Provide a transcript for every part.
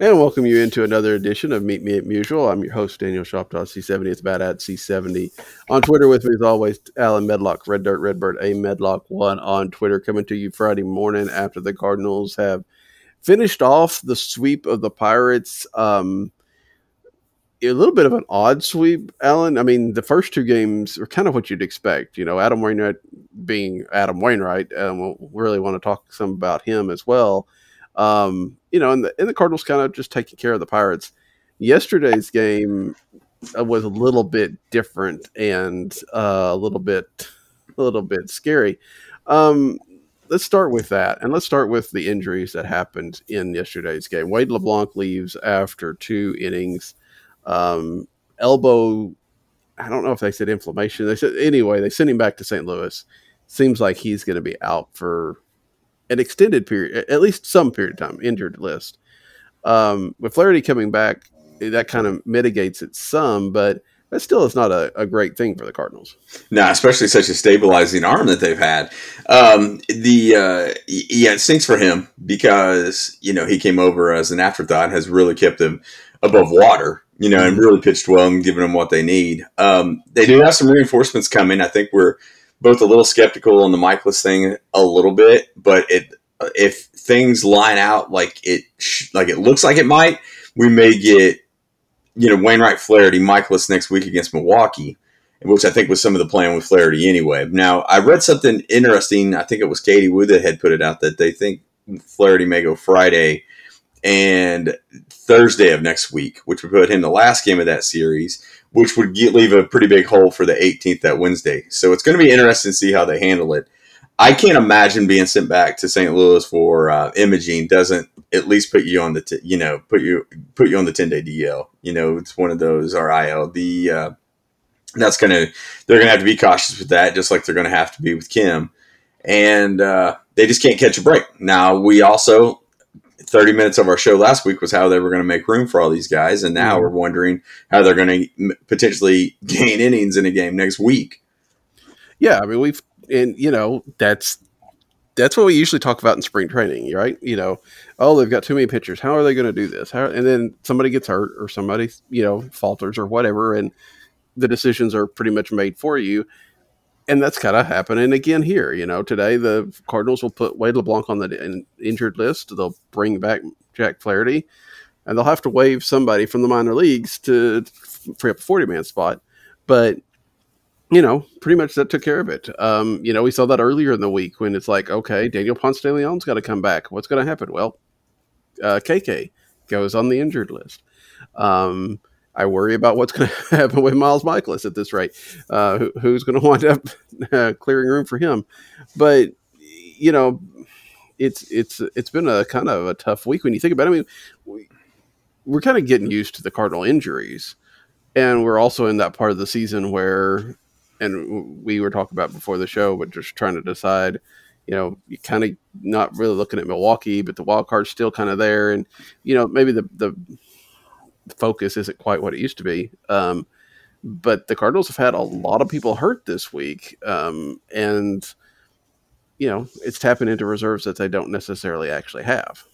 And welcome you into another edition of Meet Me at Musial. I'm your host, Daniel Shoptaw, C70. It's about at C70. On Twitter with me, as always, Allen Medlock, Red Dirt Redbird, A Medlock1 on Twitter, coming to you Friday morning after the Cardinals have finished off the sweep of the Pirates. Um, a little bit of an odd sweep, Allen. I mean, the first two games are kind of what you'd expect. You know, Adam Wainwright being Adam Wainwright. Um, we'll really want to talk some about him as well. Um, you know, and the, and the Cardinals kind of just taking care of the Pirates. Yesterday's game uh, was a little bit different and uh, a little bit, a little bit scary. Um, let's start with that, and let's start with the injuries that happened in yesterday's game. Wade LeBlanc leaves after two innings. Um, elbow, I don't know if they said inflammation. They said anyway. They sent him back to St. Louis. Seems like he's going to be out for an extended period, at least some period of time, injured list. Um, with Flaherty coming back, that kind of mitigates it some, but that still is not a, a great thing for the Cardinals. No, especially such a stabilizing arm that they've had. Um, the uh, yeah, it stinks for him because you know he came over as an afterthought, has really kept them above water, you know, and really pitched well and given them what they need. Um, they do have some reinforcements coming. I think we're both a little skeptical on the Mikolas thing a little bit, but it if things line out like it like it looks like it might, we may get you know Wainwright Flaherty Mikolas next week against Milwaukee, which I think was some of the plan with Flaherty anyway. Now I read something interesting. I think it was Katie Woo that had put it out that they think Flaherty may go Friday and Thursday of next week, which would put him the last game of that series, which would get, leave a pretty big hole for the 18th that Wednesday. So it's going to be interesting to see how they handle it. I can't imagine being sent back to St. Louis for uh, imaging doesn't at least put you on the t- you know put you put you on the 10 day DL. You know, it's one of those RIL. The uh, that's gonna they're gonna have to be cautious with that, just like they're gonna have to be with Kim, and uh, they just can't catch a break. Now we also 30 minutes of our show last week was how they were going to make room for all these guys. And now mm-hmm. we're wondering how they're going to potentially gain innings in a game next week. Yeah. I mean, we've, and you know, that's, that's what we usually talk about in spring training, right? You know, oh, they've got too many pitchers. How are they going to do this? How, and then somebody gets hurt or somebody, you know, falters or whatever. And the decisions are pretty much made for you and that's kind of happening again here. You know, today the Cardinals will put Wade LeBlanc on the injured list. They'll bring back Jack Flaherty, and they'll have to waive somebody from the minor leagues to free up a forty man spot. But you know, pretty much that took care of it. Um, you know, we saw that earlier in the week when it's like, okay, Daniel Ponce de Leon's got to come back. What's going to happen? Well, uh, KK goes on the injured list. Um, I worry about what's going to happen with Miles Mikolas at this rate. Uh, who, who's going to wind up uh, clearing room for him? But you know, it's it's it's been a kind of a tough week when you think about. it. I mean, we, we're kind of getting used to the Cardinal injuries, and we're also in that part of the season where, and we were talking about before the show, but just trying to decide. You know, you kind of not really looking at Milwaukee, but the wild card's still kind of there, and you know maybe the the focus isn't quite what it used to be. Um, but the Cardinals have had a lot of people hurt this week, um, and you know it's tapping into reserves that they don't necessarily actually have.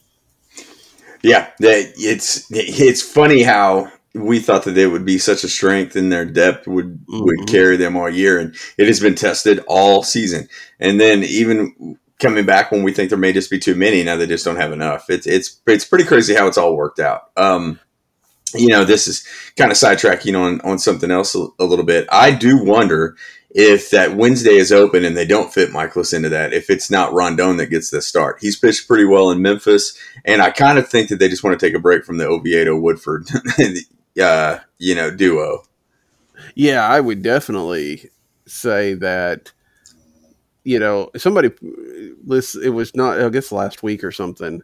Yeah, it's it's funny how we thought that they would be such a strength and their depth would mm-hmm. would carry them all year, and it has been tested all season. And then even coming back when we think there may just be too many, now they just don't have enough. It's it's it's pretty crazy how it's all worked out. Um, you know, this is kind of sidetracking on on something else a, a little bit. I do wonder if that Wednesday is open and they don't fit Mikolas into that, if it's not Rondon that gets the start. He's pitched pretty well in Memphis, and I kind of think that they just want to take a break from the Oviedo Woodford, uh, you know, duo. Yeah, I would definitely say that. You know, somebody, this it was not, I guess, last week or something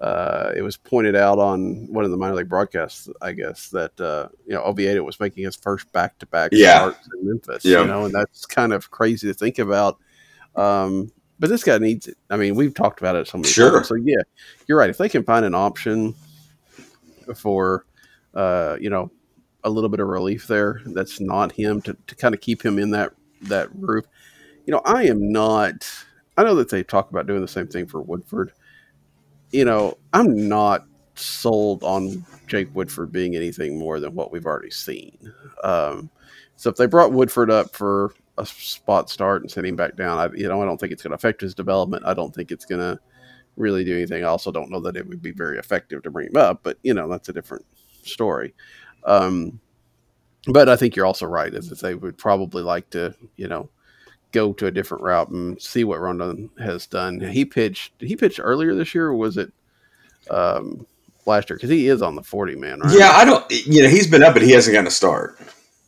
uh, it was pointed out on one of the minor league broadcasts, I guess, that uh, you know Oviedo was making his first back to back starts in Memphis. Yeah. You know, and that's kind of crazy to think about. Um, but this guy needs it. I mean, we've talked about it so many sure. times. So yeah, you're right. If they can find an option for, uh, you know, a little bit of relief there, that's not him to, to kind of keep him in that that group. You know, I am not. I know that they talk about doing the same thing for Woodford you know, I'm not sold on Jake Woodford being anything more than what we've already seen. Um, so if they brought Woodford up for a spot start and send him back down, I, you know, I don't think it's going to affect his development. I don't think it's going to really do anything. I also don't know that it would be very effective to bring him up, but you know, that's a different story. Um, but I think you're also right, is that they would probably like to, you know, go to a different route and see what Rondon has done. He pitched. he pitched earlier this year, or was it um, last year? Because he is on the forty man, right? Yeah, I don't. You know, he's been up, but he hasn't gotten a start.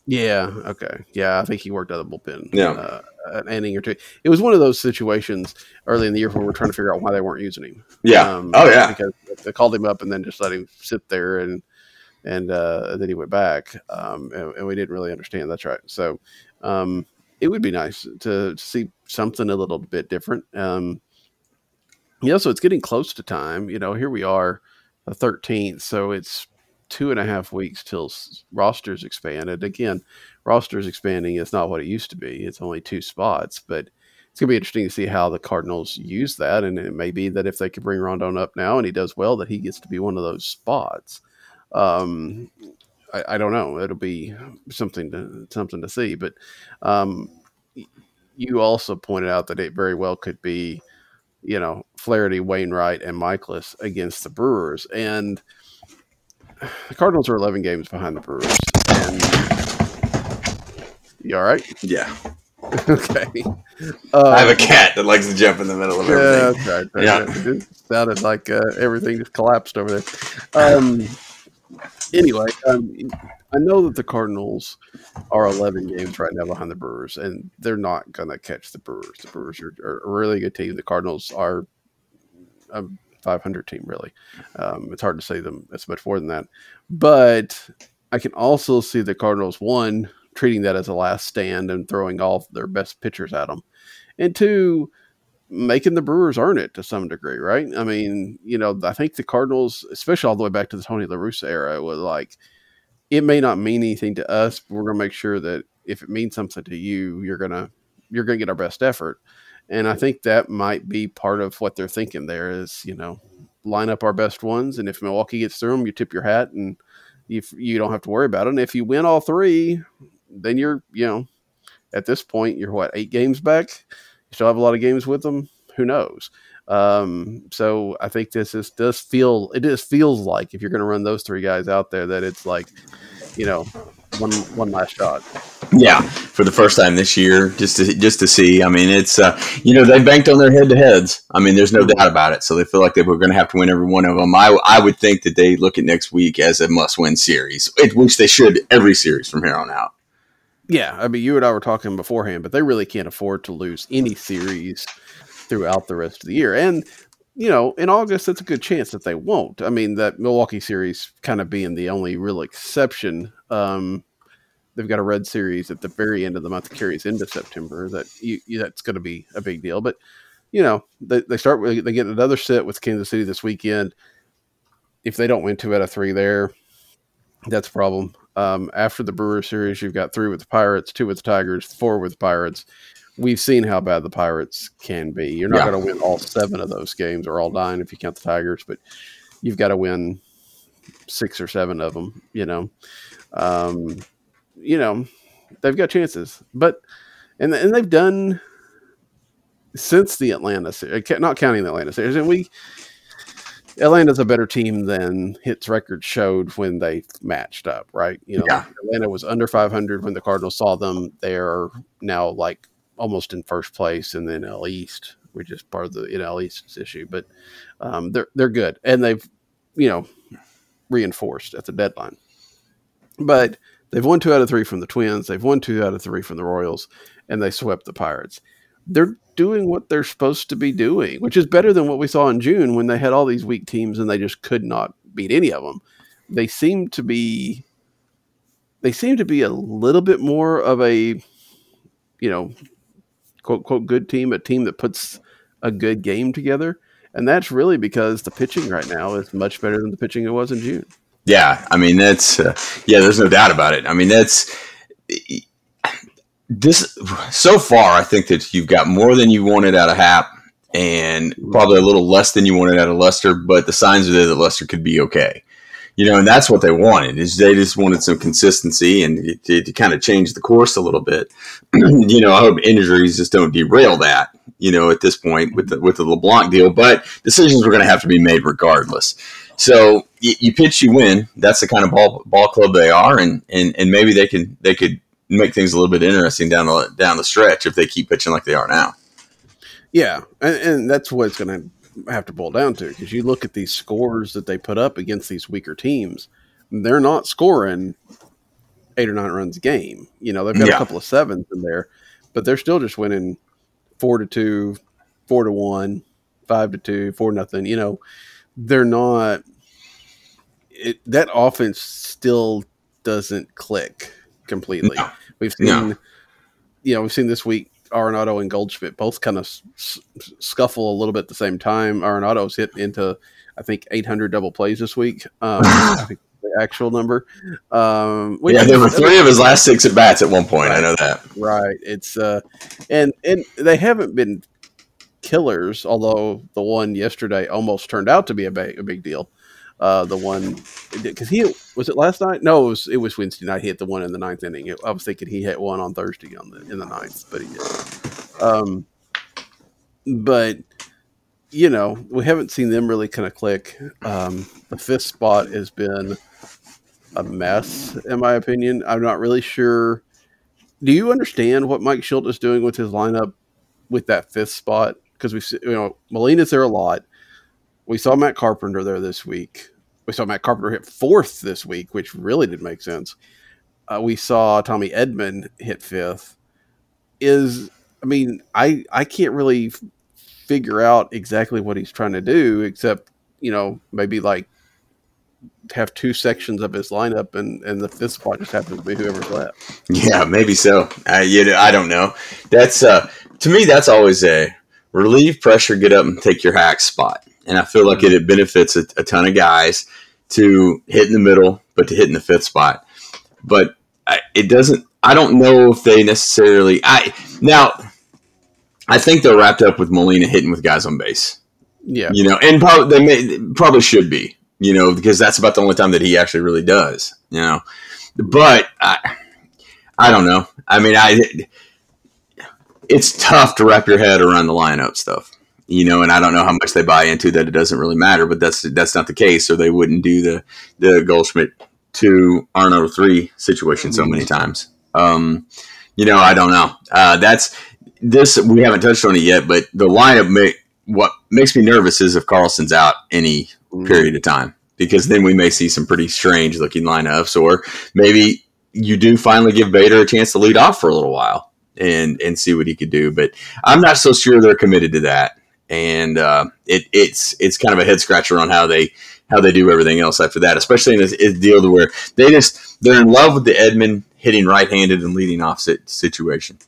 Yeah. Okay. Yeah, I think he worked out of the bullpen. Yeah. Uh, an inning or two. It was one of those situations early in the year where we're trying to figure out why they weren't using him. Yeah. Um, oh yeah. Because they called him up and then just let him sit there and and uh, then he went back, um, and, and, we didn't really understand. That's right. So, um, it would be nice to, see something a little bit different. Um, yeah, so it's getting close to time. You know, here we are, the 13th, so it's two and a half weeks till rosters expanded. Again, rosters expanding is not what it used to be. It's only two spots, but it's gonna be interesting to see how the Cardinals use that. And it may be that if they could bring Rondon up now and he does well, that he gets to be one of those spots. Um, I, I, don't know. It'll be something to something to see. But um, you also pointed out that it very well could be, you know, Flaherty, Wainwright, and Mikolas against the Brewers, and the Cardinals are 11 games behind the Brewers. And you all right? Yeah. okay. Um, I have a cat that likes to jump in the middle of everything. Yeah, that's right. Yeah. It sounded like uh, everything just collapsed over there. Um, anyway, um, I know that the Cardinals are 11 games right now behind the Brewers, and they're not going to catch the Brewers. The Brewers are, are, a really good team. The Cardinals are a 500 team, really. Um, it's hard to say them as much more than that. But I can also see the Cardinals, one, treating that as a last stand and throwing all their best pitchers at them, and two, making the Brewers earn it to some degree, right? I mean, you know, I think the Cardinals, especially all the way back to the Tony La Russa era, was like, it may not mean anything to us, but we're gonna make sure that if it means something to you, you're gonna you're gonna get our best effort. And I think that might be part of what they're thinking there is, you know, line up our best ones, and if Milwaukee gets through them, you tip your hat, and you you don't have to worry about it. And if you win all three, then you're you know, at this point you're what eight games back still have a lot of games with them. Who knows? Um, so I think this is does feel it just feels like if you're going to run those three guys out there that it's like, you know, one one last shot. Yeah, for the first time this year, just to just to see. I mean, it's uh, you know they banked on their head to heads. I mean, there's no doubt about it. So they feel like they were going to have to win every one of them. I I would think that they look at next week as a must win series, which they should every series from here on out. Yeah, I mean, you and I were talking beforehand, but they really can't afford to lose any series throughout the rest of the year. And you know, in August, it's a good chance that they won't. I mean, that Milwaukee series kind of being the only real exception. Um, they've got a red series at the very end of the month that carries into September. That you, you, that's going to be a big deal. But you know, they, they start they get another set with Kansas City this weekend. If they don't win two out of three there, that's a problem. Um, after the Brewer series, you've got three with the Pirates, two with the Tigers, four with the Pirates. We've seen how bad the Pirates can be. You're not yeah. going to win all seven of those games or all nine if you count the Tigers, but you've got to win six or seven of them. You know, um, you know, they've got chances, but and and they've done since the Atlanta series, not counting the Atlanta series, and we Atlanta's a better team than hits record showed when they matched up, right? You know, Yeah. Atlanta was under 500 when the Cardinals saw them. They're now like almost in first place in the NL East, which is part of the NL East issue. But um, they're they're good, and they've you know reinforced at the deadline. But they've won two out of three from the Twins. They've won two out of three from the Royals, and they swept the Pirates. They're doing what they're supposed to be doing, which is better than what we saw in June when they had all these weak teams and they just could not beat any of them. They seem to be they seem to be a little bit more of a you know quote quote good team, a team that puts a good game together. And that's really because the pitching right now is much better than the pitching it was in June. Yeah, I mean that's uh, yeah. There's no doubt about it. I mean that's this so far. I think that you've got more than you wanted out of Happ, and probably a little less than you wanted out of Lester. But the signs are there that Lester could be okay. You know, and that's what they wanted. Is they just wanted some consistency and to, to kind of change the course a little bit. you know, I hope injuries just don't derail that. You know, at this point with the with the LeBlanc deal, but decisions were going to have to be made regardless. So you, you pitch, you win. That's the kind of ball ball club they are, and, and and maybe they can they could make things a little bit interesting down the down the stretch if they keep pitching like they are now. Yeah, and, and that's what it's going to have to boil down to because you look at these scores that they put up against these weaker teams, they're not scoring eight or nine runs a game. You know, they've got Yeah. a couple of sevens in there, but they're still just winning four to two, four to one, five to two, four nothing. You know, they're not. It, that offense still doesn't click completely. No. We've seen, No. you know, we've seen this week Arenado and Goldschmidt both kind of s- scuffle a little bit at the same time. Arenado's hit into, I think, 800 double plays this week. Um, I think the actual number. Um, yeah, there were three of his last six at bats at one point. I know that. Right. It's uh, and and they haven't been killers. Although the one yesterday almost turned out to be a big, a big deal. Uh, the one because he was it last night? No, it was it was Wednesday night. He hit the one in the ninth inning. I was thinking he hit one on Thursday on the in the ninth, but he did. Um, but you know we haven't seen them really kind of click. Um, the fifth spot has been a mess, in my opinion. I'm not really sure. Do you understand what Mike Shildt is doing with his lineup with that fifth spot? Because we, see- you know, Molina's there a lot. We saw Matt Carpenter there this week. We saw Matt Carpenter hit fourth this week, which really didn't make sense. Uh, we saw Tommy Edman hit fifth. Is I mean, I I can't really f- figure out exactly what he's trying to do, except you know maybe like have two sections of his lineup, and and the fifth spot just happens to be whoever's left. Yeah, maybe so. I you know, I don't know. That's uh to me that's always a relieve pressure, get up and take your hack spot. And I feel like it, it benefits a, a ton of guys to hit in the middle, but to hit in the fifth spot. But I, it doesn't. I don't know if they necessarily. I now. I think they're wrapped up with Molina hitting with guys on base. Yeah, You know, and probably they may, probably should be. You know, because that's about the only time that he actually really does. You know, but I, I don't know. I mean, I it's tough to wrap your head around the lineup stuff. You know, and I don't know how much they buy into that. It doesn't really matter, but that's that's not the case. Or they wouldn't do the the Goldschmidt to Arnold three situation so many times. Um, you know, I don't know. Uh, that's this. We haven't touched on it yet, but the lineup. May, what makes me nervous is if Carlson's out any period of time, because then we may see some pretty strange looking lineups, or maybe you do finally give Bader a chance to lead off for a little while and and see what he could do. But I'm not so sure they're committed to that, and uh, it it's it's kind of a head scratcher on how they how they do everything else after that, especially in this deal to where they just they're in love with the Edman hitting right handed and leading off sit, situation.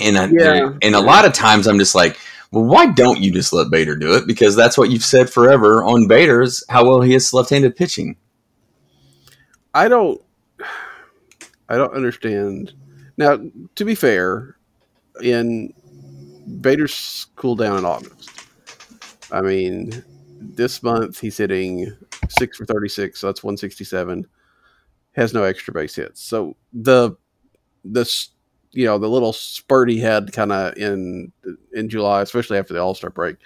And I, Yeah. and a lot of times I'm just like, well, why don't you just let Bader do it? Because that's what you've said forever on Bader's how well he is left-handed pitching. I don't I don't understand. Now, to be fair, in Bader's cooled down in August. I mean, this month he's hitting six for thirty six, so that's one sixty seven. Has no extra base hits. So the this you know the little spurt he had kind of in in July, especially after the All Star break,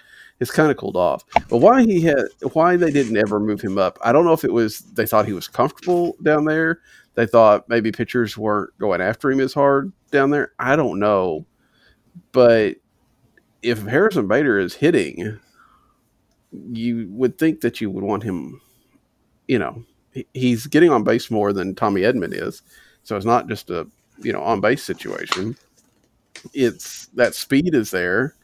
it's kind of cooled off. But why he had why they didn't ever move him up? I don't know if it was they thought he was comfortable down there. They thought maybe pitchers weren't going after him as hard down there. I don't know, but if Harrison Bader is hitting, you would think that you would want him. You know, he's getting on base more than Tommy Edman is, so it's not just a you know on base situation. It's that speed is there.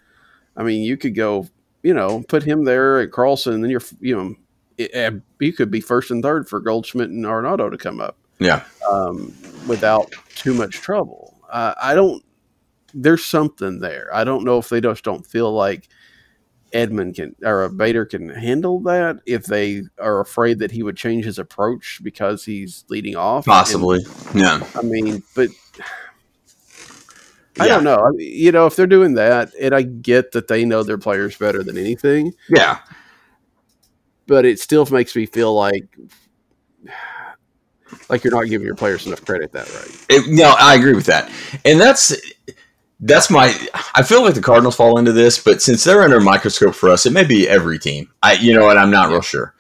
I mean, you could go, you know, put him there at Carlson, and then you're, you know, it, you could be first and third for Goldschmidt and Arenado to come up. Yeah. Um, without too much trouble. Uh, I don't. There's something there. I don't know if they just don't feel like Edman can or Bader can handle that. If they are afraid that he would change his approach because he's leading off, possibly. And, yeah. I mean, but I don't know. I mean, you know, if they're doing that, and I get that they know their players better than anything. Yeah. But it still makes me feel like like you're not giving your players enough credit that right. It, no, I agree with that. And that's that's my I feel like the Cardinals fall into this, but since they're under a microscope for us, it may be every team. I you know what, I'm not real sure.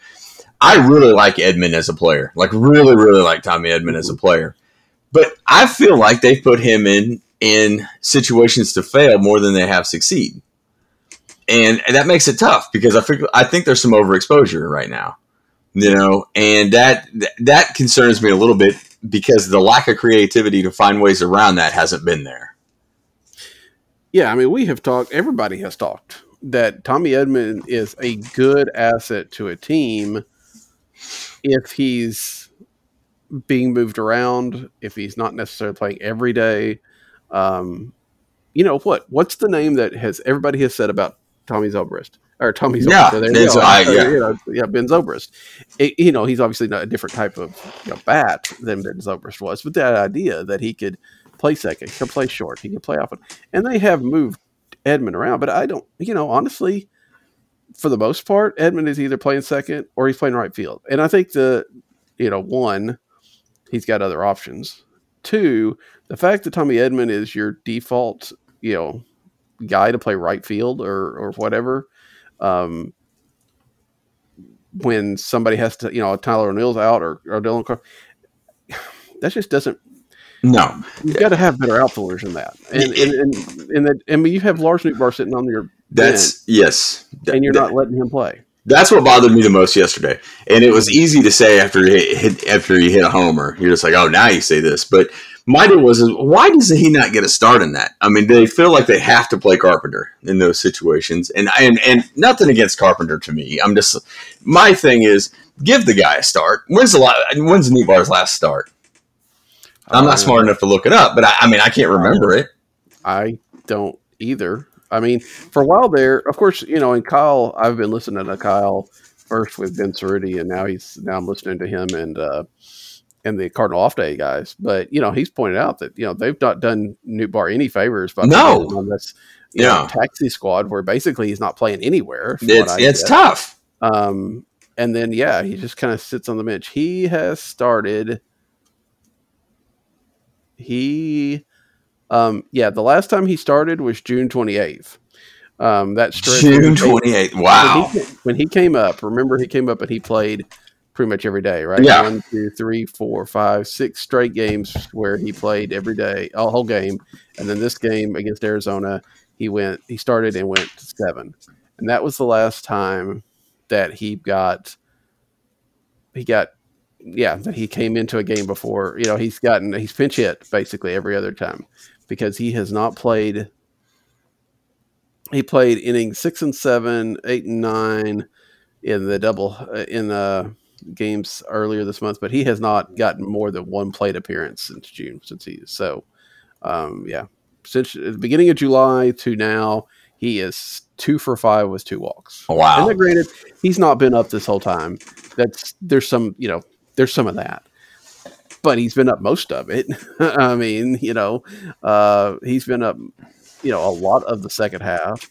I really like Edman as a player. Like really, really like Tommy Edman as a player. But I feel like they've put him in in situations to fail more than they have succeed. And that makes it tough because I think I think there's some overexposure right now. You know, and that that concerns me a little bit because the lack of creativity to find ways around that hasn't been there. Yeah, I mean, we have talked everybody has talked that Tommy Edman is a good asset to a team if he's being moved around, if he's not necessarily playing every day, um, you know what? What's the name that has everybody has said about Tommy Zobrist or Tommy Zobrist? Yeah, ben, I, yeah. You know, yeah, Ben Zobrist. It, you know, he's obviously not a different type of you know, bat than Ben Zobrist was, but that idea that he could play second, he could play short, he can play off, and they have moved Edman around. But I don't, you know, honestly, for the most part, Edman is either playing second or he's playing right field, and I think the, you know, one, he's got other options. Two, the fact that Tommy Edman is your default, you know, guy to play right field or or whatever, um, when somebody has to, you know, Tyler O'Neill's out or, or Dylan Carr, that just doesn't. No, you've got to have better outfielders than that, and and and, and that I mean you have Lars Nootbaar sitting on your that's bench, yes, and you're that, not letting him play. That's what bothered me the most yesterday, and it was easy to say after he hit after he hit a homer. You're just like, oh, now you say this, but my deal was, why does he not get a start in that? I mean, they feel like they have to play Carpenter in those situations, and and and nothing against Carpenter to me. I'm just my thing is give the guy a start. When's the last, when's Nootbaar's last start? I'm not smart enough to look it up, but I, I mean, I can't remember it. I don't either. I mean, for a while there, of course, you know, and Kyle, I've been listening to Kyle first with Ben Cerruti, and now he's now I'm listening to him and uh, and the Cardinal off day guys. But you know, he's pointed out that you know they've not done Nootbaar any favors by no on this yeah. Know, taxi squad where basically he's not playing anywhere. It's it's tough. Um, and then yeah, he just kind of sits on the bench. He has started. He, um, yeah, the last time he started was June twenty eighth. Um, that June twenty eighth. Wow. When he, when he came up, remember he came up and he played pretty much every day, right? Yeah. One, two, three, four, five, six straight games where he played every day, a whole game. And then this game against Arizona, he went, he started and went to seven. And that was the last time that he got, he got, yeah, that he came into a game before. You know, he's gotten, he's pinch hit basically every other time because he has not played. He played inning six and seven, eight and nine in the double uh, in the games earlier this month, but he has not gotten more than one plate appearance since June. Since he so, um, yeah, since the beginning of July to now, he is two for five with two walks. Wow. And granted, he's not been up this whole time. That's there's some you know there's some of that, but he's been up most of it. I mean, you know, uh, he's been up, you know, a lot of the second half,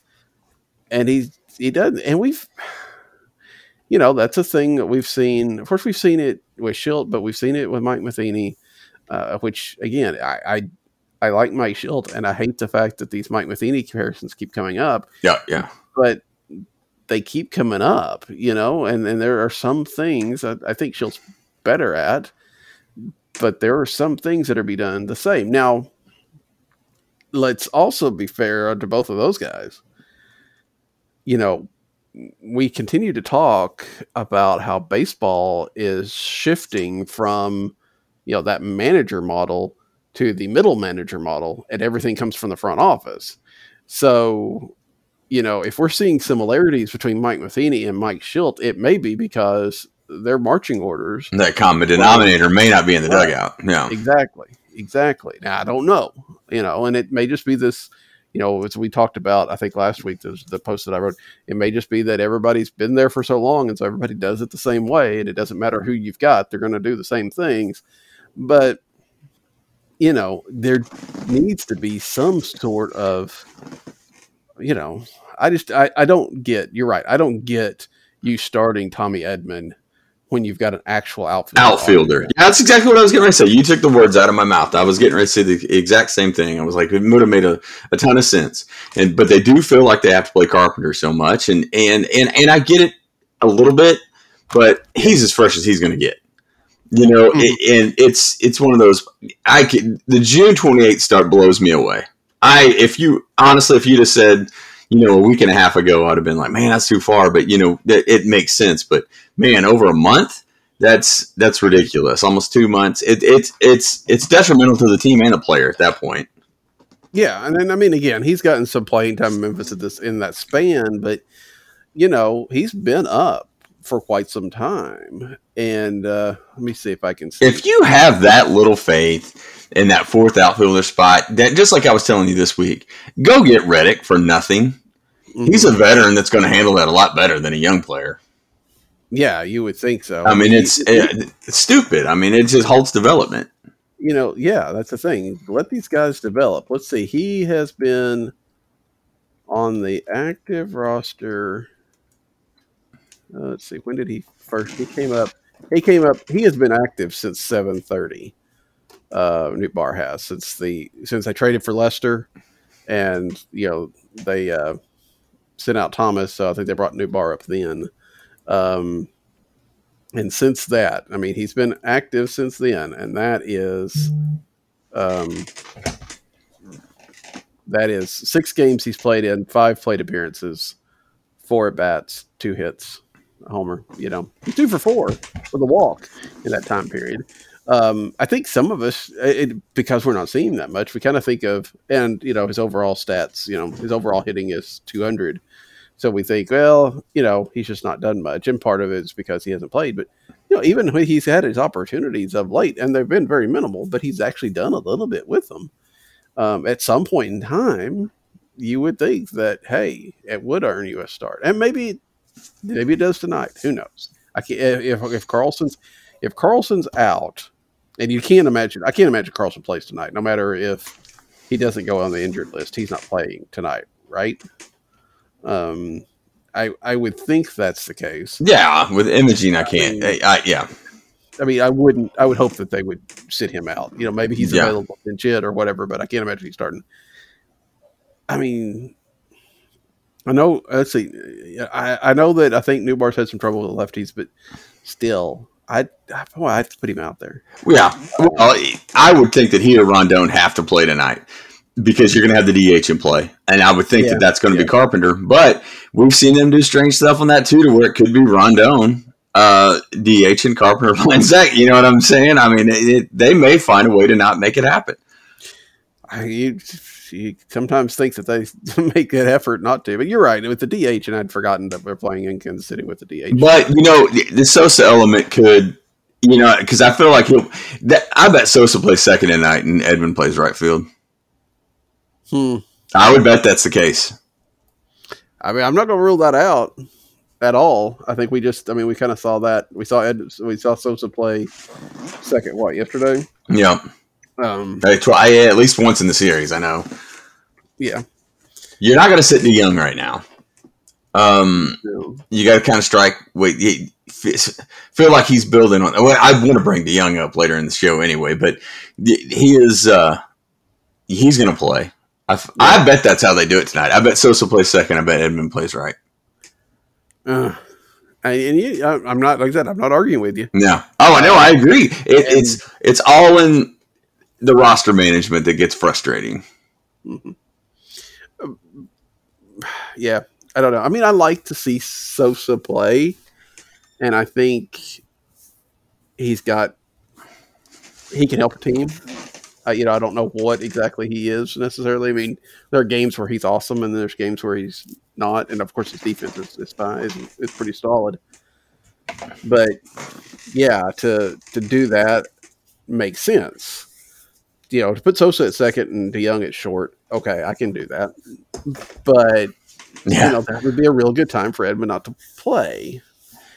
and he's he does, and we've you know, that's a thing that we've seen. Of course, we've seen it with Shildt, but we've seen it with Mike Matheny, uh, which again, I, I, I like Mike Shildt, and I hate the fact that these Mike Matheny comparisons keep coming up. Yeah, yeah. But they keep coming up, you know, and, and there are some things I, I think Shildt's better at, but there are some things that are be done the same. Now, let's also be fair to both of those guys. You know, we continue to talk about how baseball is shifting from, you know, that manager model to the middle manager model, and everything comes from the front office. So, you know, if we're seeing similarities between Mike Matheny and Mike Shildt, it may be because their marching orders. That common denominator may not be in the right. dugout. Yeah, exactly, exactly. Now I don't know, you know, and it may just be this. You know, as we talked about, I think last week, the, the post that I wrote, it may just be that everybody's been there for so long, and so everybody does it the same way, and it doesn't matter who you've got; they're going to do the same things. But you know, there needs to be some sort of, you know, I just I, I don't get. You're right. I don't get you starting Tommy Edman when you've got an actual outfielder. Outfielder. Yeah, that's exactly what I was getting ready to say. You took the words out of my mouth. I was getting ready to say the exact same thing. I was like, it would have made a, a ton of sense. And but they do feel like they have to play Carpenter so much, and and and and I get it a little bit, but he's as fresh as he's going to get. You know, mm-hmm. and it's it's one of those. I can the June twenty eighth start blows me away. I if you honestly, if you just said you know, a week and a half ago, I'd have been like, man, that's too far. But you know, it, it makes sense. But man, over a month, that's that's ridiculous. Almost two months. It, it's it's it's detrimental to the team and the player at that point. Yeah, and then I mean, again, he's gotten some playing time in Memphis at this in that span, but you know, he's been up for quite some time. And uh, let me see if I can. See. If you have that little faith in that fourth outfielder spot, that just like I was telling you this week, go get Reddick for nothing. Mm-hmm. He's a veteran that's going to handle that a lot better than a young player. Yeah, you would think so. I mean, it's, it's stupid. I mean, it just halts development. You know, yeah, that's the thing. Let these guys develop. Let's see. He has been on the active roster. Uh, let's see. When did he first? He came up. He came up. He has been active since seven thirty. Uh, Nootbaar has since the since they traded for Lester, and you know they uh, sent out Thomas, so I think they brought Nootbaar up then. Um, and since that, I mean, he's been active since then, and that is, um, that is six games he's played in, five plate appearances, four at bats, two hits, homer. You know, he's two for four with a walk in that time period. Um, I think some of us, it, because we're not seeing that much, we kind of think of, and you know, his overall stats, you know, his overall hitting is 200. So we think, well, you know, he's just not done much. And part of it is because he hasn't played. But, you know, even when he's had his opportunities of late, and they've been very minimal, but he's actually done a little bit with them. Um, at some point in time, you would think that, hey, it would earn you a start. And maybe, maybe it does tonight. Who knows? I can't, if, if Carlson's, if Carlson's out, and you can't imagine, I can't imagine Carlson plays tonight, no matter if he doesn't go on the injured list. He's not playing tonight, right? Um, I I would think that's the case. Yeah, with imaging, I can't. I, mean, I, yeah. I mean, I wouldn't. I would hope that they would sit him out. You know, maybe he's yeah. available in JIT or whatever, but I can't imagine he's starting. I mean, I know. Let's see. I, I know that I think Nootbaar's had some trouble with the lefties, but still, I boy, I have to put him out there. Yeah, well, I would think that he or Rondon have to play tonight because you're going to have the DH in play, and I would think yeah, that that's going to yeah. be Carpenter. But we've seen them do strange stuff on that too, to where it could be Rondon, uh, DH, and Carpenter playing Zach. You know what I'm saying? I mean, it, it, they may find a way to not make it happen. I, you, you sometimes think that they make that effort not to, but you're right with the DH, and I'd forgotten that we're playing in Kansas City with the DH. But you know, the Sosa element could. You know, because I feel like he'll. That, I bet Sosa plays second tonight and Edman plays right field. Hmm. I would bet that's the case. I mean, I'm not going to rule that out at all. I think we just, I mean, we kind of saw that. We saw Ed, we saw Sosa play second, what, yesterday? Yeah. Um, I, at least once in the series, I know. Yeah. You're not going to sit Young right now. Um, no. You got to kind of strike. Wait, you, feel like he's building on. Well, I want to bring DeJong up later in the show anyway, but he is. uh he's going to play. I, yeah. I bet that's how they do it tonight. I bet Sosa plays second. I bet Edman plays right. Uh, I, and you, I, I'm not like I said. I'm not arguing with you. No. Oh, I know. I agree. It, it's it's all in the roster management that gets frustrating. Yeah, I don't know. I mean, I like to see Sosa play, and I think he's got he can help a team. Uh, you know, I don't know what exactly he is necessarily. I mean, there are games where he's awesome, and there's games where he's not. And of course, his defense is is, fine, is, is pretty solid. But yeah, to to do that makes sense. You know, to put Sosa at second and DeJong at short, okay, I can do that. But Yeah. you know, that would be a real good time for Edman not to play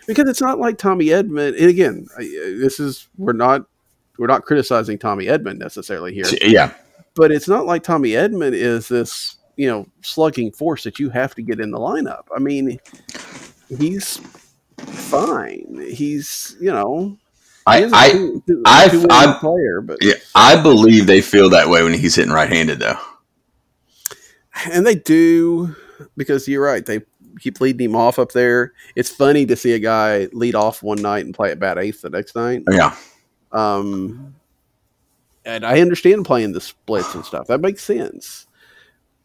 because it's not like Tommy Edman. And again, this is we're not we're not criticizing Tommy Edman necessarily here, Yeah. but it's not like Tommy Edman is this you know slugging force that you have to get in the lineup. I mean, he's fine. He's you know I, I, two- two- I- two-way I'm- player, but yeah, I believe they feel that way when he's hitting right-handed, though. and they do because you're right. They keep leading him off up there. It's funny to see a guy lead off one night and play at bat eighth the next night. Yeah. Um, and I understand playing the splits and stuff. That makes sense.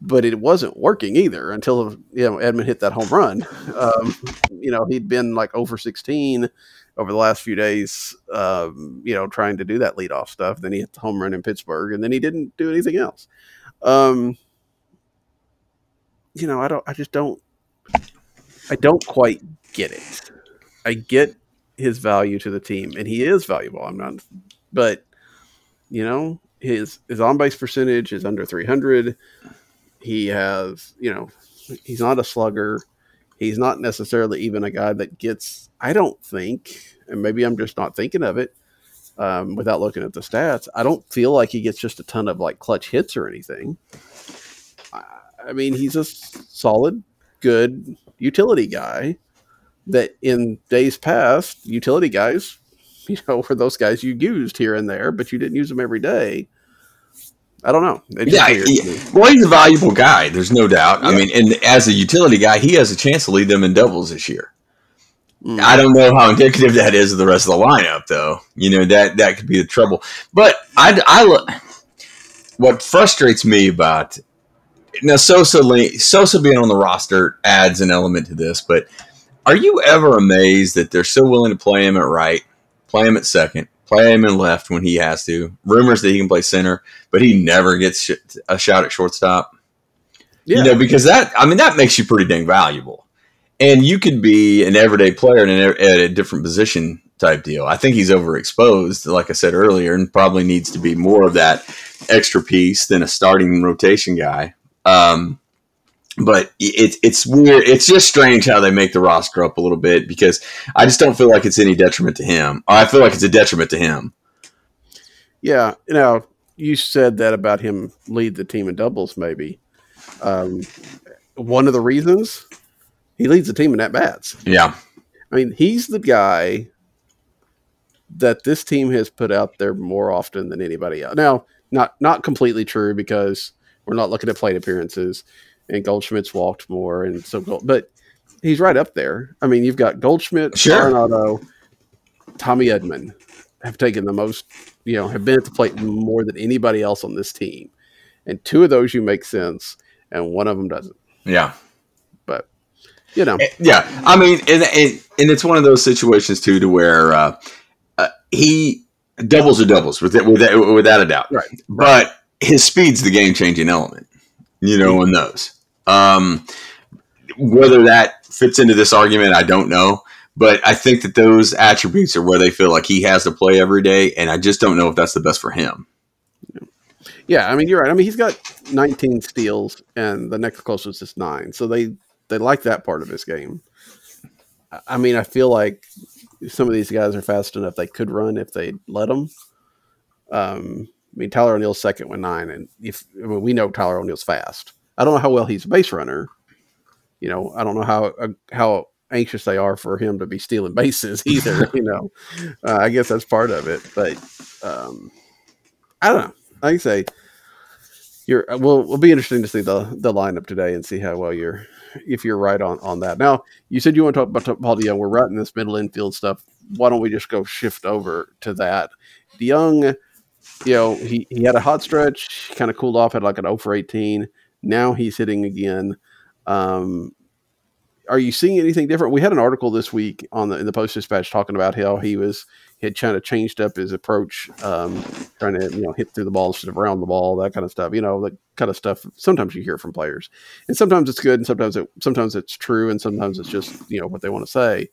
But it wasn't working either until you know Edman hit that home run. Um, you know he'd been like over sixteen over the last few days. Um, you know trying to do that leadoff stuff. Then he hit the home run in Pittsburgh, and then he didn't do anything else. Um, you know I don't. I just don't. I don't quite get it. I get his value to the team, and he is valuable. I'm not, but you know, his his on base percentage is under 300. He has, you know, he's not a slugger. He's not necessarily even a guy that gets. I don't think, and maybe I'm just not thinking of it um, without looking at the stats. I don't feel like he gets just a ton of like clutch hits or anything. I, I mean, he's a solid, good utility guy that in days past, utility guys, you know, were those guys you used here and there, but you didn't use them every day. I don't know. Yeah, he- well, he's a valuable guy. There's no doubt. I mean, and as a utility guy, he has a chance to lead them in doubles this year. Mm. I don't know how indicative that is of the rest of the lineup, though. You know that that could be the trouble. But I, I look. What frustrates me about now Sosa Sosa being on the roster adds an element to this. But are you ever amazed that they're so willing to play him at right, play him at second, play him in left when he has to? Rumors that he can play center, but he never gets sh- a shot at shortstop yeah. you know, because that I mean that makes you pretty dang valuable, and you could be an everyday player in an, at a different position type deal. I think he's overexposed, like I said earlier, and probably needs to be more of that extra piece than a starting rotation guy. Um, but it's it's weird. It's just strange how they make the roster up a little bit because I just don't feel like it's any detriment to him. I feel like it's a detriment to him. Yeah, you know, you said that about him lead the team in doubles. Maybe um, one of the reasons he leads the team in at bats. Yeah, I mean, he's the guy that this team has put out there more often than anybody else. Now, not not completely true because we're not looking at plate appearances, and Goldschmidt's walked more, and so but he's right up there. I mean, you've got Goldschmidt, Sure. Arenado, Tommy Edman have taken the most, you know, have been at the plate more than anybody else on this team, and two of those you make sense, and one of them doesn't. yeah. But you know, Yeah, I mean, and and, and it's one of those situations too, to where uh, uh, he doubles are doubles with with without a doubt. Right. But his speed's the game changing element, you know, in those. Um, whether that fits into this argument, I don't know. But I think that those attributes are where they feel like he has to play every day, and I just don't know if that's the best for him. Yeah, I mean you're right. I mean he's got 19 steals, and the next closest is nine. So they they like that part of his game. I- mean, I feel like some of these guys are fast enough they could run if they let them. Um, I mean Tyler O'Neill's second with nine, and if I mean, we know Tyler O'Neill's fast. I don't know how well he's a base runner. You know, I don't know how uh, how anxious they are for him to be stealing bases either. you know, uh, I guess that's part of it, but um, I don't know. Like I say, you're well. It'll be interesting to see the the lineup today and see how well you're if you're right on on that. Now you said you want to talk about Paul DeJong. We're right in this middle infield stuff. Why don't we just go shift over to that? DeJong, you know, he he had a hot stretch, kind of cooled off, had like an 0 for 18. Now he's hitting again. Um, are you seeing anything different? We had an article this week on the in the Post Dispatch talking about how he was he had kind of changed up his approach, um, trying to you know hit through the ball instead of around the ball, that kind of stuff. You know, that kind of stuff. Sometimes you hear from players, and sometimes it's good, and sometimes it sometimes it's true, and sometimes it's just you know what they want to say.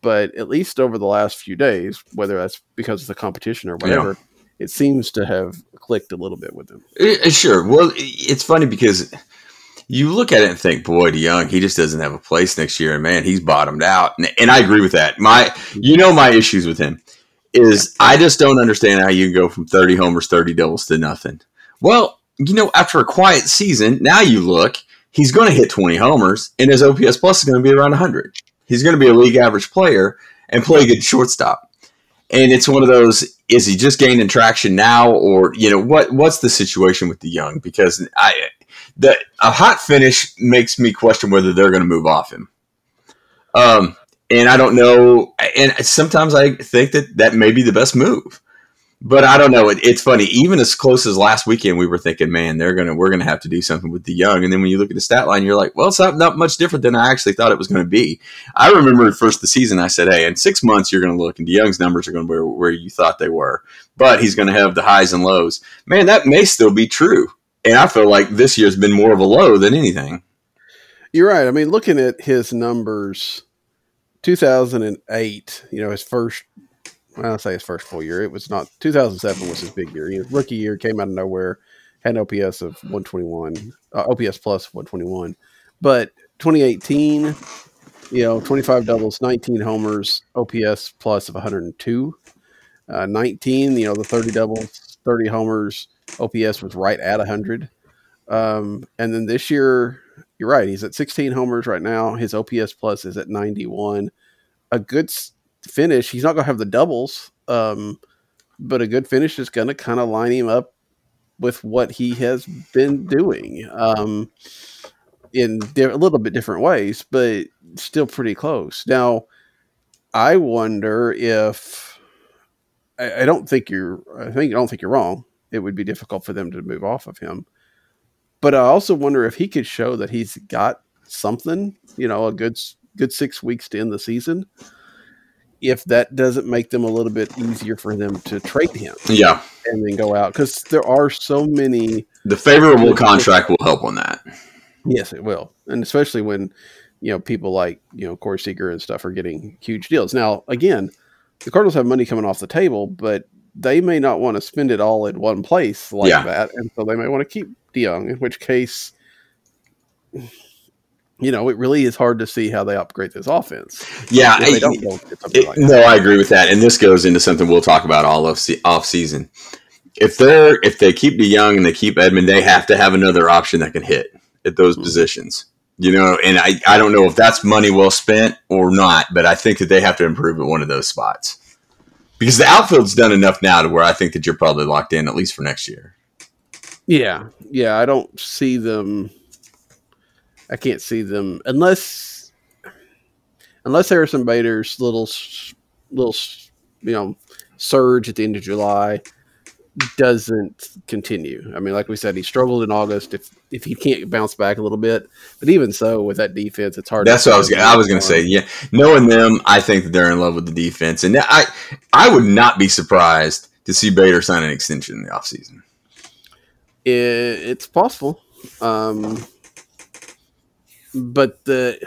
But at least over the last few days, whether that's because of the competition or whatever, yeah. It seems to have clicked a little bit with him. Sure. Well, it's funny because you look at it and think, boy, DeJong, he just doesn't have a place next year, and man, he's bottomed out. And, and, I agree with that. My, you know, my issues with him is I just don't understand how you can go from 30 homers, 30 doubles to nothing. Well, you know, after a quiet season, now you look, he's going to hit 20 homers, and his OPS plus is going to be around 100. He's going to be a league average player and play a good shortstop. And it's one of those: is he just gaining traction now, or you know what? What's the situation with DeJong? Because I the a hot finish makes me question whether they're going to move off him. Um, and I don't know. And sometimes I think that that may be the best move, but I don't know. It, it's funny. Even as close as last weekend, we were thinking, man, they're gonna we're gonna have to do something with DeJong. And then when you look at the stat line, you're like, well, it's not, not much different than I actually thought it was going to be. I remember at first the season, I said, hey, in six months you're going to look, and DeJong's numbers are going to be where you thought they were, but he's going to have the highs and lows. Man, that may still be true and I feel like this year's been more of a low than anything. You're right. I mean, looking at his numbers, 2008, you know, his first, well, I'll say his first full year. It was not 2007 was his big year. Rookie year came out of nowhere, had an OPS of 121, uh, OPS plus 121. But 2018, you know, 25 doubles, 19 homers, OPS plus of 102. Uh, 19, you know, the 30 doubles, 30 homers, OPS was right at 100. Um, and then this year, you're right. He's at 16 homers right now. His OPS plus is at 91. A good finish. He's not going to have the doubles, um, but a good finish is going to kind of line him up with what he has been doing um, in di- a little bit different ways, but still pretty close. Now, I wonder if I, I don't think you're. I think I don't think you're wrong it would be difficult for them to move off of him. But I also wonder if he could show that he's got something, you know, a good good six weeks to end the season. If that doesn't make them a little bit easier for them to trade him, yeah, and then go out because there are so many. The favorable contract will help on that. Yes, it will, and especially when you know people like you know Corey Seager and stuff are getting huge deals. Now, again, the Cardinals have money coming off the table, but they may not want to spend it all in one place like yeah. that, and so they may want to keep DeJong. In which case, you know, it really is hard to see how they upgrade this offense. Yeah, I, it, like no, I agree with that, and this goes into something we'll talk about all of se- off season. If they're if they keep DeJong and they keep Edman, they have to have another option that can hit at those mm-hmm. positions. You know, and I, I don't know if that's money well spent or not, but I think that they have to improve at one of those spots because the outfield's done enough now to where I think that you're probably locked in at least for next year. Yeah, yeah, I don't see them. I can't see them unless unless Harrison Bader's little little you know surge at the end of July doesn't continue. I mean, like we said, he struggled in August. If if he can't bounce back a little bit, but even so, with that defense, it's hard. That's what I was. Gonna, I was going to say. Yeah, knowing them, I think that they're in love with the defense, and I I would not be surprised to see Bader sign an extension in the offseason. It, it's possible, um, but the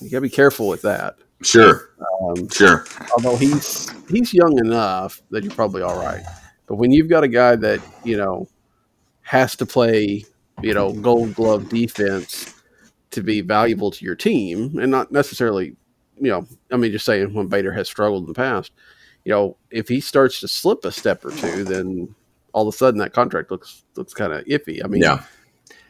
you got to be careful with that. Sure, um, sure. Although he's he's young enough that you're probably all right. But when you've got a guy that you know has to play, you know, Gold Glove defense to be valuable to your team, and not necessarily, you know, I mean, just saying when Bader has struggled in the past, you know, if he starts to slip a step or two, then all of a sudden that contract looks looks kind of iffy. I mean, yeah.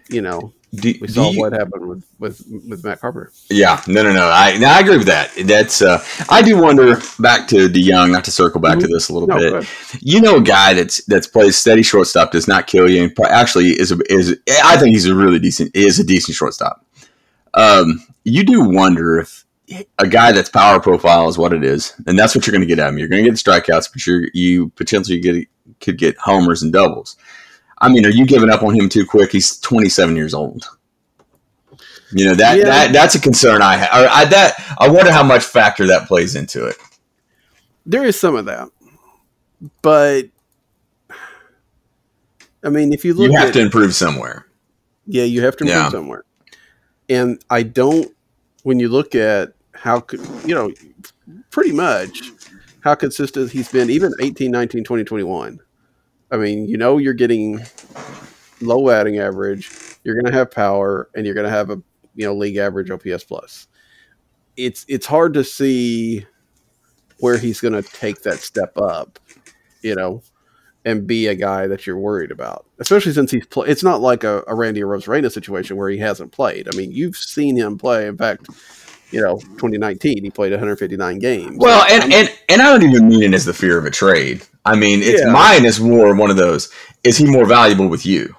you know, Do, we saw you- what happened with with with Matt Carpenter. Yeah, no, no, no. I, no, I agree with that. That's. Uh, I do wonder. Back to DeJong, not to circle back to this a little No, bit. You know, a guy that's that's plays steady shortstop does not kill you, and actually is a, is. I think he's a really decent. Is a decent shortstop. Um, you do wonder if a guy that's power profile is what it is, and that's what you're going to get at him. You're going to get strikeouts, but you're you potentially get could get homers and doubles. I mean, are you giving up on him too quick? He's 27 years old. You know that Yeah. that that's a concern I have. I that I wonder how much factor that plays into it. There is some of that, but I mean, if you look You have at to improve somewhere. Yeah, you have to improve Yeah. somewhere. And I don't when you look at how could you know pretty much how consistent he's been even 18 19 20 21 i mean you know you're getting low batting average you're going to have power and you're going to have a you know league average ops plus it's it's hard to see where he's going to take that step up you know and be a guy that you're worried about, especially since he's play. It's not like a, a Randy Arozarena situation where he hasn't played. I mean, you've seen him play. In fact, you know, 2019 he played 159 games. Well, and, and and I don't even mean it as the fear of a trade. I mean, it's Yeah. mine is more one of those. Is he more valuable with you?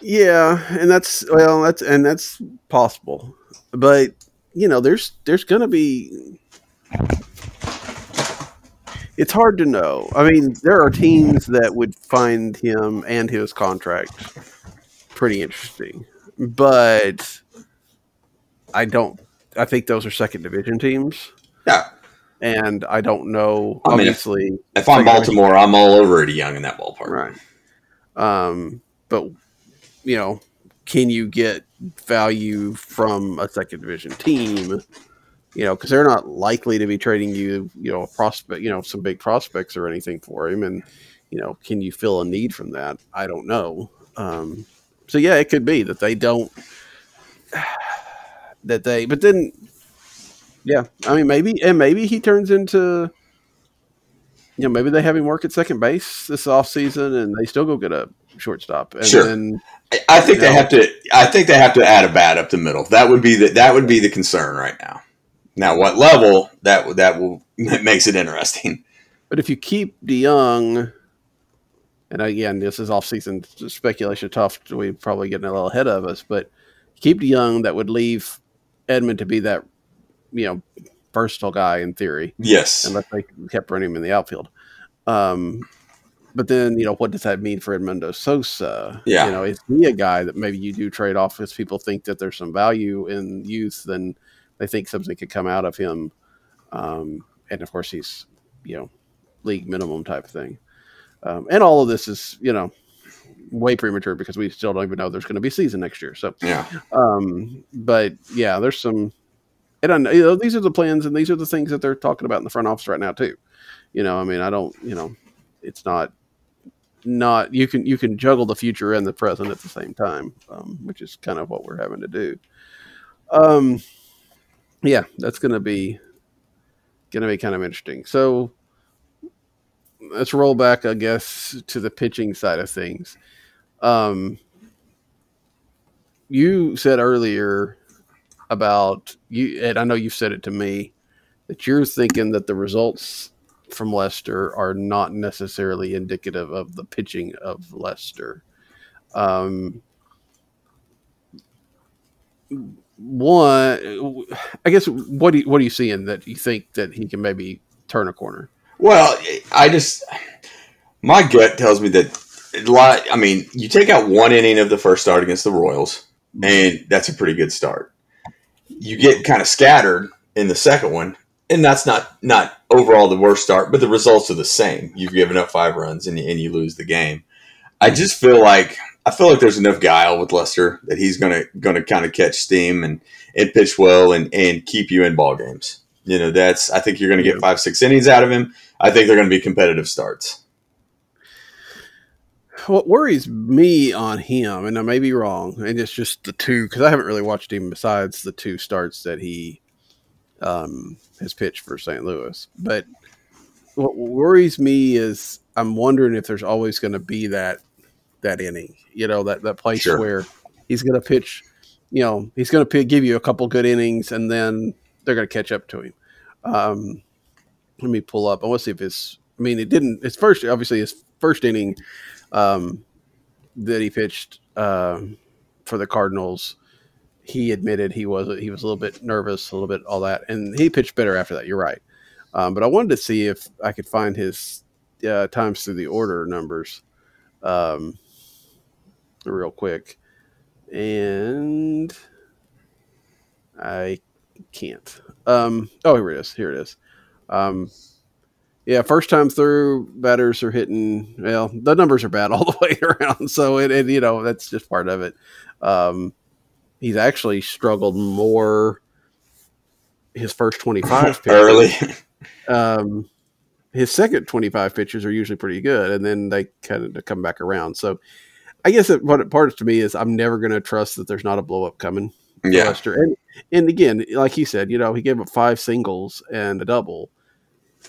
yeah, and that's well, that's and that's possible, but you know, there's there's gonna be. It's hard to know. I mean, there are teams that would find him and his contract pretty interesting, but I don't. I think those are second division teams, Yeah. And I don't know. I mean, if- Obviously, If I'm Baltimore, I'm all over Eddie Young in that ballpark. Right. Um, but you know, can you get value from a second division team? You know, because they're not likely to be trading you, you know, a prospect, you know, some big prospects or anything for him. And you know, can you fill a need from that? I don't know. Um, so yeah, it could be that they don't. That they, but then, yeah, I mean, maybe, and maybe he turns into you know, maybe they have him work at second base this offseason and they still go get a shortstop. And Sure. then I- think they No. have to. I think they have to add a bat up the middle. That would be the that would be the concern right now. Now, what level that that will that makes it interesting. but if you keep DeJong and again, this is off-season speculation tough, we probably getting a little ahead of us, but keep DeJong that would leave Edman to be that, you know, versatile guy in theory, Yes, unless they kept running him in the outfield. Um, but then, you know, what does that mean for Edmundo Sosa? Yeah. You know, is he a guy that maybe you do trade off because people think that there's some value in youth then they think something could come out of him? Um, and of course, he's, you know, league minimum type thing. Um, and all of this is, you know, way premature because we still don't even know there's going to be season next year. So, yeah, um, but yeah, there's some, and I know, you know, these are the plans and these are the things that they're talking about in the front office right now too. You know, I mean, I don't, you know, it's not, not you can you can juggle the future and the present at the same time, um, which is kind of what we're having to do. Um, yeah, that's to be to be kind of interesting. So let's roll back, I guess, to the pitching side of things. Um, you said earlier about you, and I know you've said it to me that you're thinking that the results from Lester are not necessarily indicative of the pitching of Lester. Um, one, I guess, what do you, what are you seeing that you think that he can maybe turn a corner? Well, I just my gut tells me that a lot. I mean, you take out one inning of the first start against the Royals, and that's a pretty good start. You get kind of scattered in the second one, and that's not not overall the worst start, but the results are the same. You've given up five runs and, and you lose the game. I just feel like I feel like there's enough guile with Lester that he's gonna gonna kind of catch steam and and pitch well and and keep you in ball games. You know, that's I think you're gonna get five six innings out of him. I think they're going to be competitive starts. What worries me on him, and I may be wrong, and it's just the two because I haven't really watched him besides the two starts that he um, has pitched for St. Louis. But what worries me is I'm wondering if there's always going to be that that inning. You know that that place Sure. where he's going to pitch. You know he's going to give you a couple good innings, and then they're going to catch up to him. Um, let me pull up. I want to see if it's. I mean, it didn't. It's first, obviously, his first inning um, that he pitched um, for the Cardinals. He admitted he was he was a little bit nervous, a little bit all that, and he pitched better after that. You're right, um, but I wanted to see if I could find his uh, times through the order numbers, um, real quick, and I can't. Um, oh, here it is. Here it is. Yeah, first time through, batters are hitting. Well, the numbers are bad all the way around, so it, it you know that's just part of it. Um, he's actually struggled more his first twenty five Early. Um, his second twenty five pitches are usually pretty good, and then they kind of come back around. So, I guess it, what it part to me is I'm never going to trust that there's not a blow up coming. yeah. Lester. And and again, like he said, you know, he gave up five singles and a double.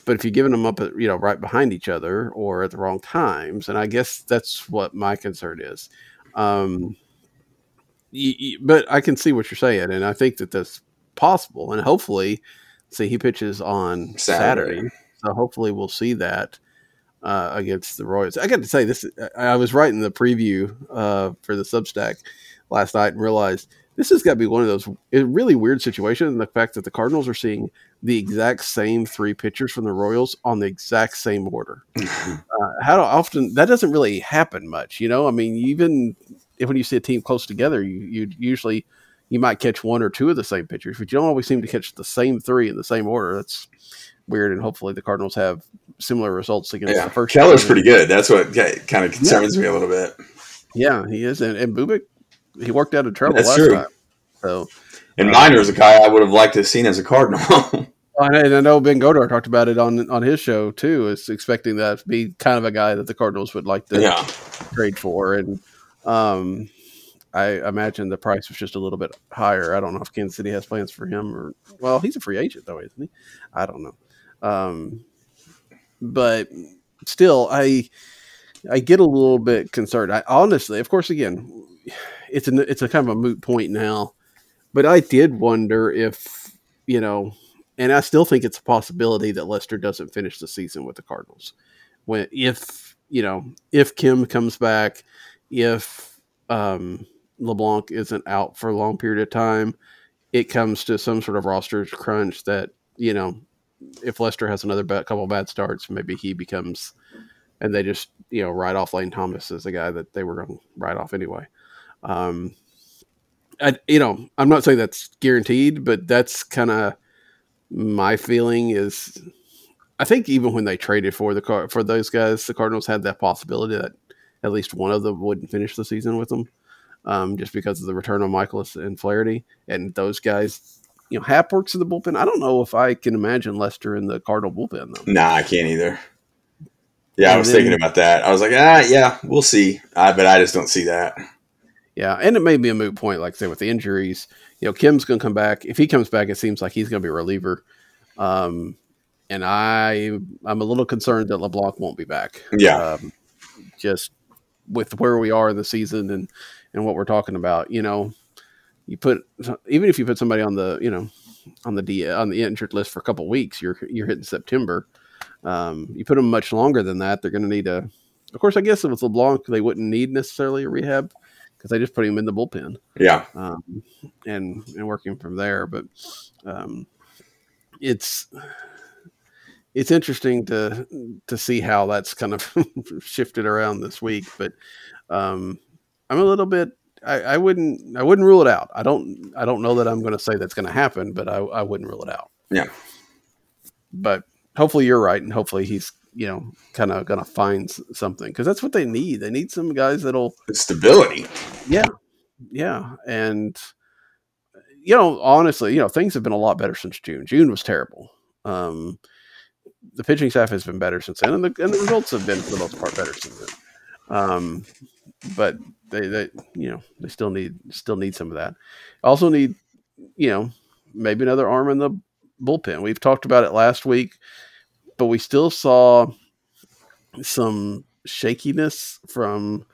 But if you're giving them up, at, you know, right behind each other or at the wrong times, and I guess that's what my concern is. Um, y- y- but I can see what you're saying, and I think that that's possible. And hopefully, see, he pitches on Saturday. Saturday, so hopefully we'll see that uh, against the Royals. I got to say, this I I was writing the preview uh, for the Substack last night and realized this has got to be one of those really weird situations. And the fact that the Cardinals are seeing the exact same three pitchers from the Royals on the exact same order. Uh, how often that doesn't really happen much, you know? I mean, even if when you see a team close together, you you usually you might catch one or two of the same pitchers, but you don't always seem to catch the same three in the same order. That's weird, and hopefully the Cardinals have similar results against yeah. the first. Keller's pretty good. That's what kind of concerns me a little bit. Yeah, he is, and, and Bubic, he worked out of trouble That's last true. time. So, And Minor is a guy I would have liked to have seen as a Cardinal. and I know Ben Godar talked about it on on his show too. Is expecting that to be kind of a guy that the Cardinals would like to yeah. trade for, and um, I imagine the price was just a little bit higher. I don't know if Kansas City has plans for him, or well, he's a free agent though, isn't he? I don't know. Um, but still, I I get a little bit concerned. I honestly, of course, again, it's an it's a kind of a moot point now, but I did wonder if you know, and I still think it's a possibility that Lester doesn't finish the season with the Cardinals. When if you know if Kim comes back, if um, LeBlanc isn't out for a long period of time, it comes to some sort of roster crunch that you know if Lester has another bad, couple bad starts, maybe he becomes, and they just you know write off Lane Thomas as the guy that they were going to write off anyway. Um, I, you know, I'm not saying that's guaranteed, but that's kind of my feeling. Is I think even when they traded for the car for those guys, the Cardinals had that possibility that at least one of them wouldn't finish the season with them, um, just because of the return of Mikolas and Flaherty, and those guys. You know, Happ works in the bullpen. I don't know if I can imagine Lester in the Cardinal bullpen though. Nah, I can't either. Yeah, I was then- thinking about that. I was like, ah, yeah, we'll see. I, but I just don't see that. Yeah, and it may be a moot point, like I say, with the injuries. You know, Kim's going to come back. If he comes back, it seems like he's going to be a reliever. Um, and I, I'm a little concerned that LeBlanc won't be back. Yeah. um, just with where we are in the season and and what we're talking about. You know, you put even if you put somebody on the you know on the D on the injured list for a couple weeks, you're you're hitting September. Um, you put them much longer than that, they're going to need a. Of course, I guess with LeBlanc, they wouldn't need necessarily a rehab because they just put him in the bullpen Yeah. um, and and working from there. But um, it's it's interesting to to see how that's kind of shifted around this week. But um, I'm a little bit. I, I wouldn't. I wouldn't rule it out. I don't. I don't know that I'm going to say that's going to happen, but I, I wouldn't rule it out. Yeah. But hopefully you're right, and hopefully he's you know kind of going to find something because that's what they need. They need some guys that'll Stability. yeah, yeah, and you know, honestly, you know, things have been a lot better since June. June was terrible. Um, the pitching staff has been better since then, and the and the results have been for the most part better since then. Um, but they, they, you know, they still need still need some of that. Also need, you know, maybe another arm in the bullpen. We've talked about it last week, but we still saw some shakiness from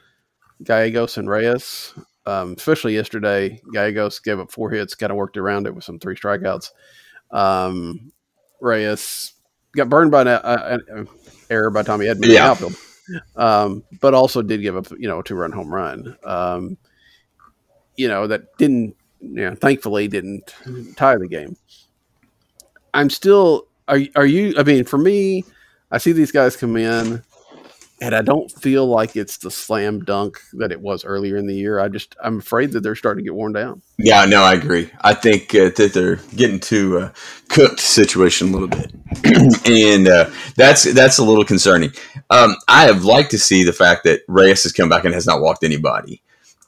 Gallegos and Reyes, um, especially yesterday. Gallegos gave up four hits, kind of worked around it with some three strikeouts. Um, Reyes got burned by an, uh, an error by Tommy Edman in the Yeah. outfield, um, but also did give up you know a two run home run. Um, you know that didn't you know thankfully didn't tie the game. I'm still are are you? I mean, for me, I see these guys come in, and I don't feel like it's the slam dunk that it was earlier in the year. I just I'm afraid that they're starting to get worn down. Yeah, no, I agree. I think uh, that they're getting to uh, cooked situation a little bit, and uh, that's that's a little concerning. Um, I have liked to see the fact that Reyes has come back and has not walked anybody.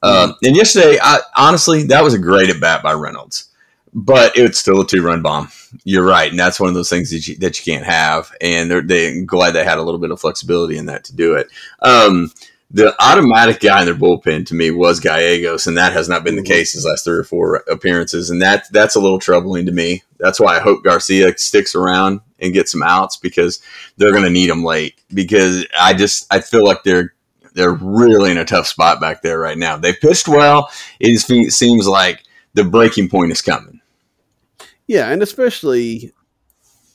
Um, and yesterday, I, honestly, that was a great at bat by Reynolds, but it's still a two run bomb. You're right, and that's one of those things that you, that you can't have. And they're they glad they had a little bit of flexibility in that to do it. Um, the automatic guy in their bullpen to me was Gallegos, and that has not been the case his last three or four appearances, and that that's a little troubling to me. That's why I hope Garcia sticks around and gets some outs because they're going to need him late. Because I just I feel like they're they're really in a tough spot back there right now. They pitched well. It seems like the breaking point is coming. Yeah, and especially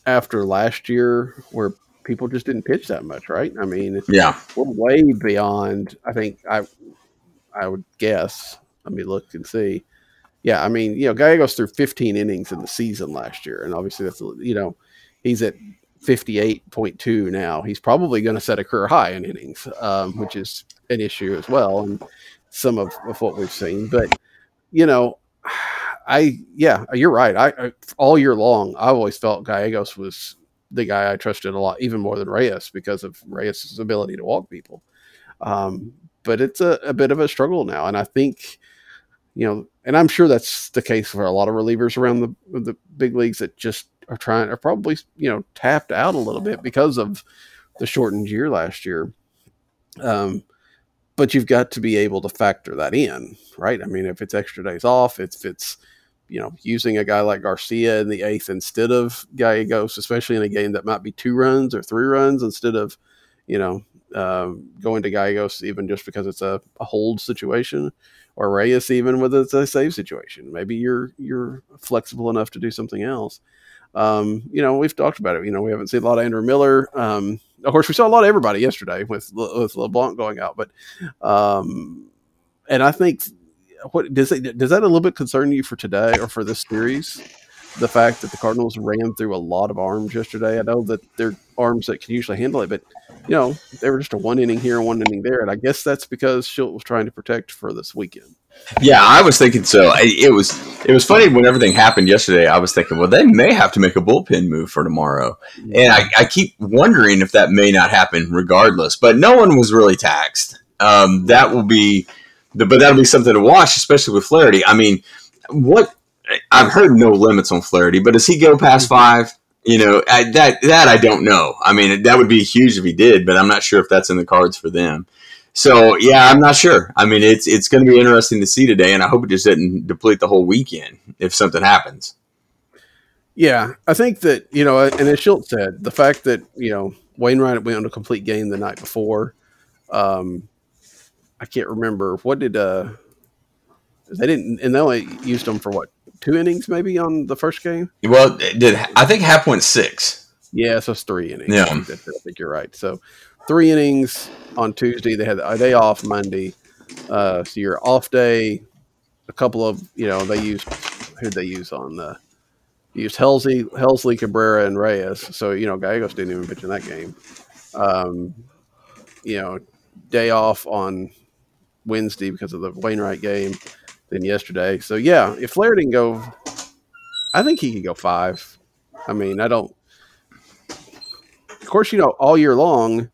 after last year where people just didn't pitch that much, right? I mean, Yeah, we're way beyond. I think I, I would guess. Let me look and see. Yeah, I mean, you know, Gallegos threw 15 innings in the season last year, and obviously that's you know, he's at 58.2 now. He's probably going to set a career high in innings, um, which is an issue as well, and some of, of what we've seen. But you know, I yeah, you're right. I, I all year long, I always felt Gallegos was the guy I trusted a lot, even more than Reyes, because of Reyes' ability to walk people. Um, but it's a, a bit of a struggle now, and I think you know, and I'm sure that's the case for a lot of relievers around the the big leagues that just are trying are probably you know tapped out a little bit because of the shortened year last year. Um, but you've got to be able to factor that in, right? I mean, if it's extra days off, if it's you know using a guy like Garcia in the eighth instead of Gallegos, especially in a game that might be two runs or three runs instead of you know um, going to Gallegos even just because it's a, a hold situation or Reyes even with it's a save situation. Maybe you're you're flexible enough to do something else. Um, you know, we've talked about it. You know, we haven't seen a lot of Andrew Miller. Um, of course, we saw a lot of everybody yesterday with with LeBlanc going out, but um, and I think what does it does that a little bit concern you for today or for this series? The fact that the Cardinals ran through a lot of arms yesterday. I know that they're arms that can usually handle it, but you know they were just a one inning here, and one inning there, and I guess that's because Shildt was trying to protect for this weekend. yeah, I was thinking so. I, it was it was funny when everything happened yesterday. I was thinking, well, they may have to make a bullpen move for tomorrow, and I, I keep wondering if that may not happen regardless. But no one was really taxed. Um, that will be, but that'll be something to watch, especially with Flaherty. I mean, what I've heard no limits on Flaherty, but does he go past five? You know, I, that that I don't know. I mean, that would be huge if he did, but I'm not sure if that's in the cards for them. So yeah, I'm not sure. I mean, it's it's going to be interesting to see today, and I hope it just doesn't deplete the whole weekend if something happens. Yeah, I think that you know, and as Shildt said, the fact that you know Wainwright went on a complete game the night before. Um, I can't remember what did uh they didn't, and they only used them for what two innings maybe on the first game. Well, did I think Happ went six? Yeah, so it's three innings. Yeah. I think, I think you're right. So three innings on Tuesday. They had a day off Monday. Uh, so your off day, a couple of you know they used who they use on the used Helsley, Helsley, Cabrera, and Reyes. So you know Gallegos didn't even pitch in that game. Um, you know, day off on Wednesday because of the Wainwright game. than yesterday. So yeah, if Flair didn't go, I think he could go five. I mean, I don't of course, you know, all year long,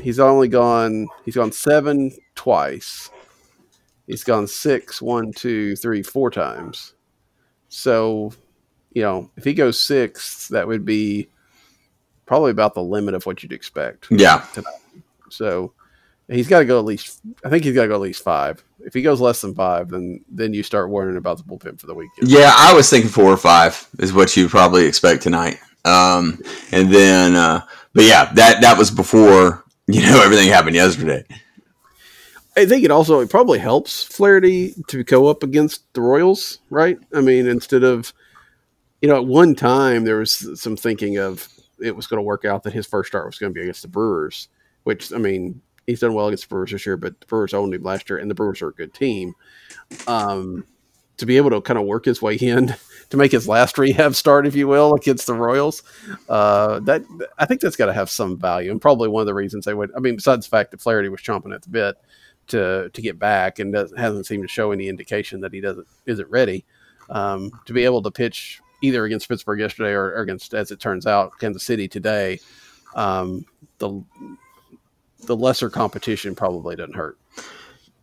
he's only gone. He's gone seven twice. He's gone six, one, two, three, four times. So, you know, if he goes six, that would be probably about the limit of what you'd expect. Yeah, So, he's got to go at least. I think he's got to go at least five. If he goes less than five, then then you start worrying about the bullpen for the weekend. yeah. I was thinking four or five is what you probably expect tonight. Um, and then, uh, but yeah, that that was before you know everything happened yesterday. I think it also it probably helps Flaherty to go up against the Royals, right? I mean, instead of you know, at one time there was some thinking of it was going to work out that his first start was going to be against the Brewers, which I mean, he's done well against the Brewers this year, but the Brewers him last year, and the Brewers are a good team. Um, to be able to kind of work his way in to make his last rehab start, if you will, against the Royals, uh, that I think that's got to have some value, and probably one of the reasons they would. I mean, besides the fact that Flaherty was chomping at the bit to to get back and hasn't seemed to show any indication that he doesn't isn't ready um, to be able to pitch either against Pittsburgh yesterday or, or, against, as it turns out, Kansas City today. Um, the the lesser competition probably doesn't hurt.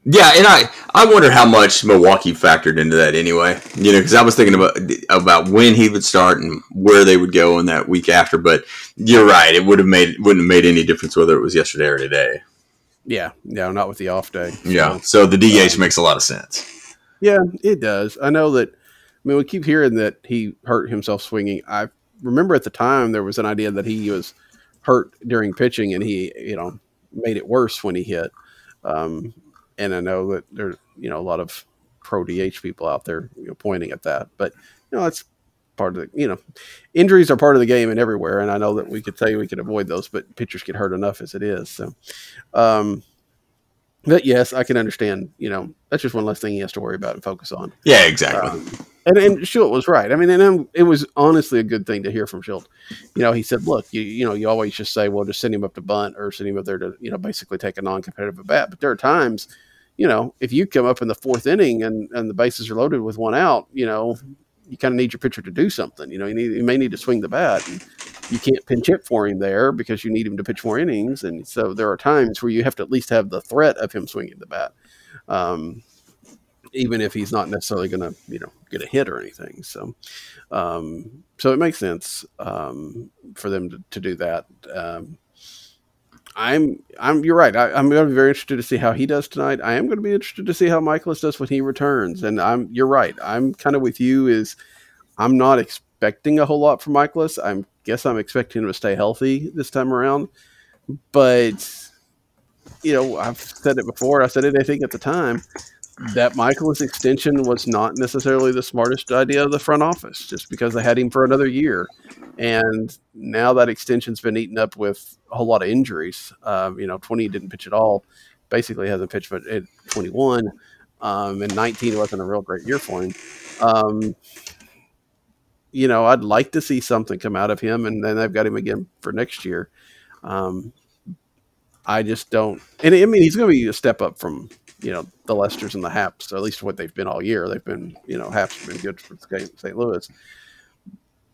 Yeah, and I I wonder how much Milwaukee factored into that anyway. You know, because I was thinking about about when he would start and where they would go in that week after. But you're right; it would have made wouldn't have made any difference whether it was yesterday or today. Yeah, no, not with the off day. Yeah, so the DH uh, makes a lot of sense. Yeah, it does. I know that. I mean, we keep hearing that he hurt himself swinging. I remember at the time there was an idea that he was hurt during pitching, and he, you know, made it worse when he hit. Um, and I know that there's you know a lot of pro DH people out there you know pointing at that, but you know that's part of the you know injuries are part of the game and everywhere, and I know that we could tell you we could avoid those, but pitchers get hurt enough as it is. So, um, but yes, I can understand. You know, that's just one less thing he has to worry about and focus on. Yeah, exactly. Um, and, and Shildt was right. I mean, and I'm, it was honestly a good thing to hear from Shildt. You know, he said, "Look, you you know, you always just say, well, just send him up to bunt or send him up there to you know basically take a non-competitive at bat." But there are times you know, if you come up in the fourth inning and, and the bases are loaded with one out, you know, you kind of need your pitcher to do something. You know, you, need, you may need to swing the bat. And you can't pinch hit for him there because you need him to pitch more innings. And so there are times where you have to at least have the threat of him swinging the bat, um, even if he's not necessarily going to, you know, get a hit or anything. So, um, so it makes sense um, for them to, to do that. Um, I'm I'm you're right. I, am going to be very interested to see how he does tonight. I am going to be interested to see how Mikolas does when he returns. And I'm you're right. I'm kind of with you. Is I'm not expecting a whole lot from Mikolas. I guess I'm expecting him to stay healthy this time around. But you know, I've said it before. I said think at the time that Mikolas extension was not necessarily the smartest idea of the front office, just because they had him for another year, and now that extension's been eaten up with a whole lot of injuries. Um, you know, twenty didn't pitch at all, basically hasn't pitched but at twenty one, um, and nineteen wasn't a real great year for him. Um, you know, I'd like to see something come out of him, and then they've got him again for next year. Um, I just don't, and I mean, he's going to be a step up from you know the Lesters and the Happs, at least what they've been all year. They've been you know Happs have been good for St. Louis,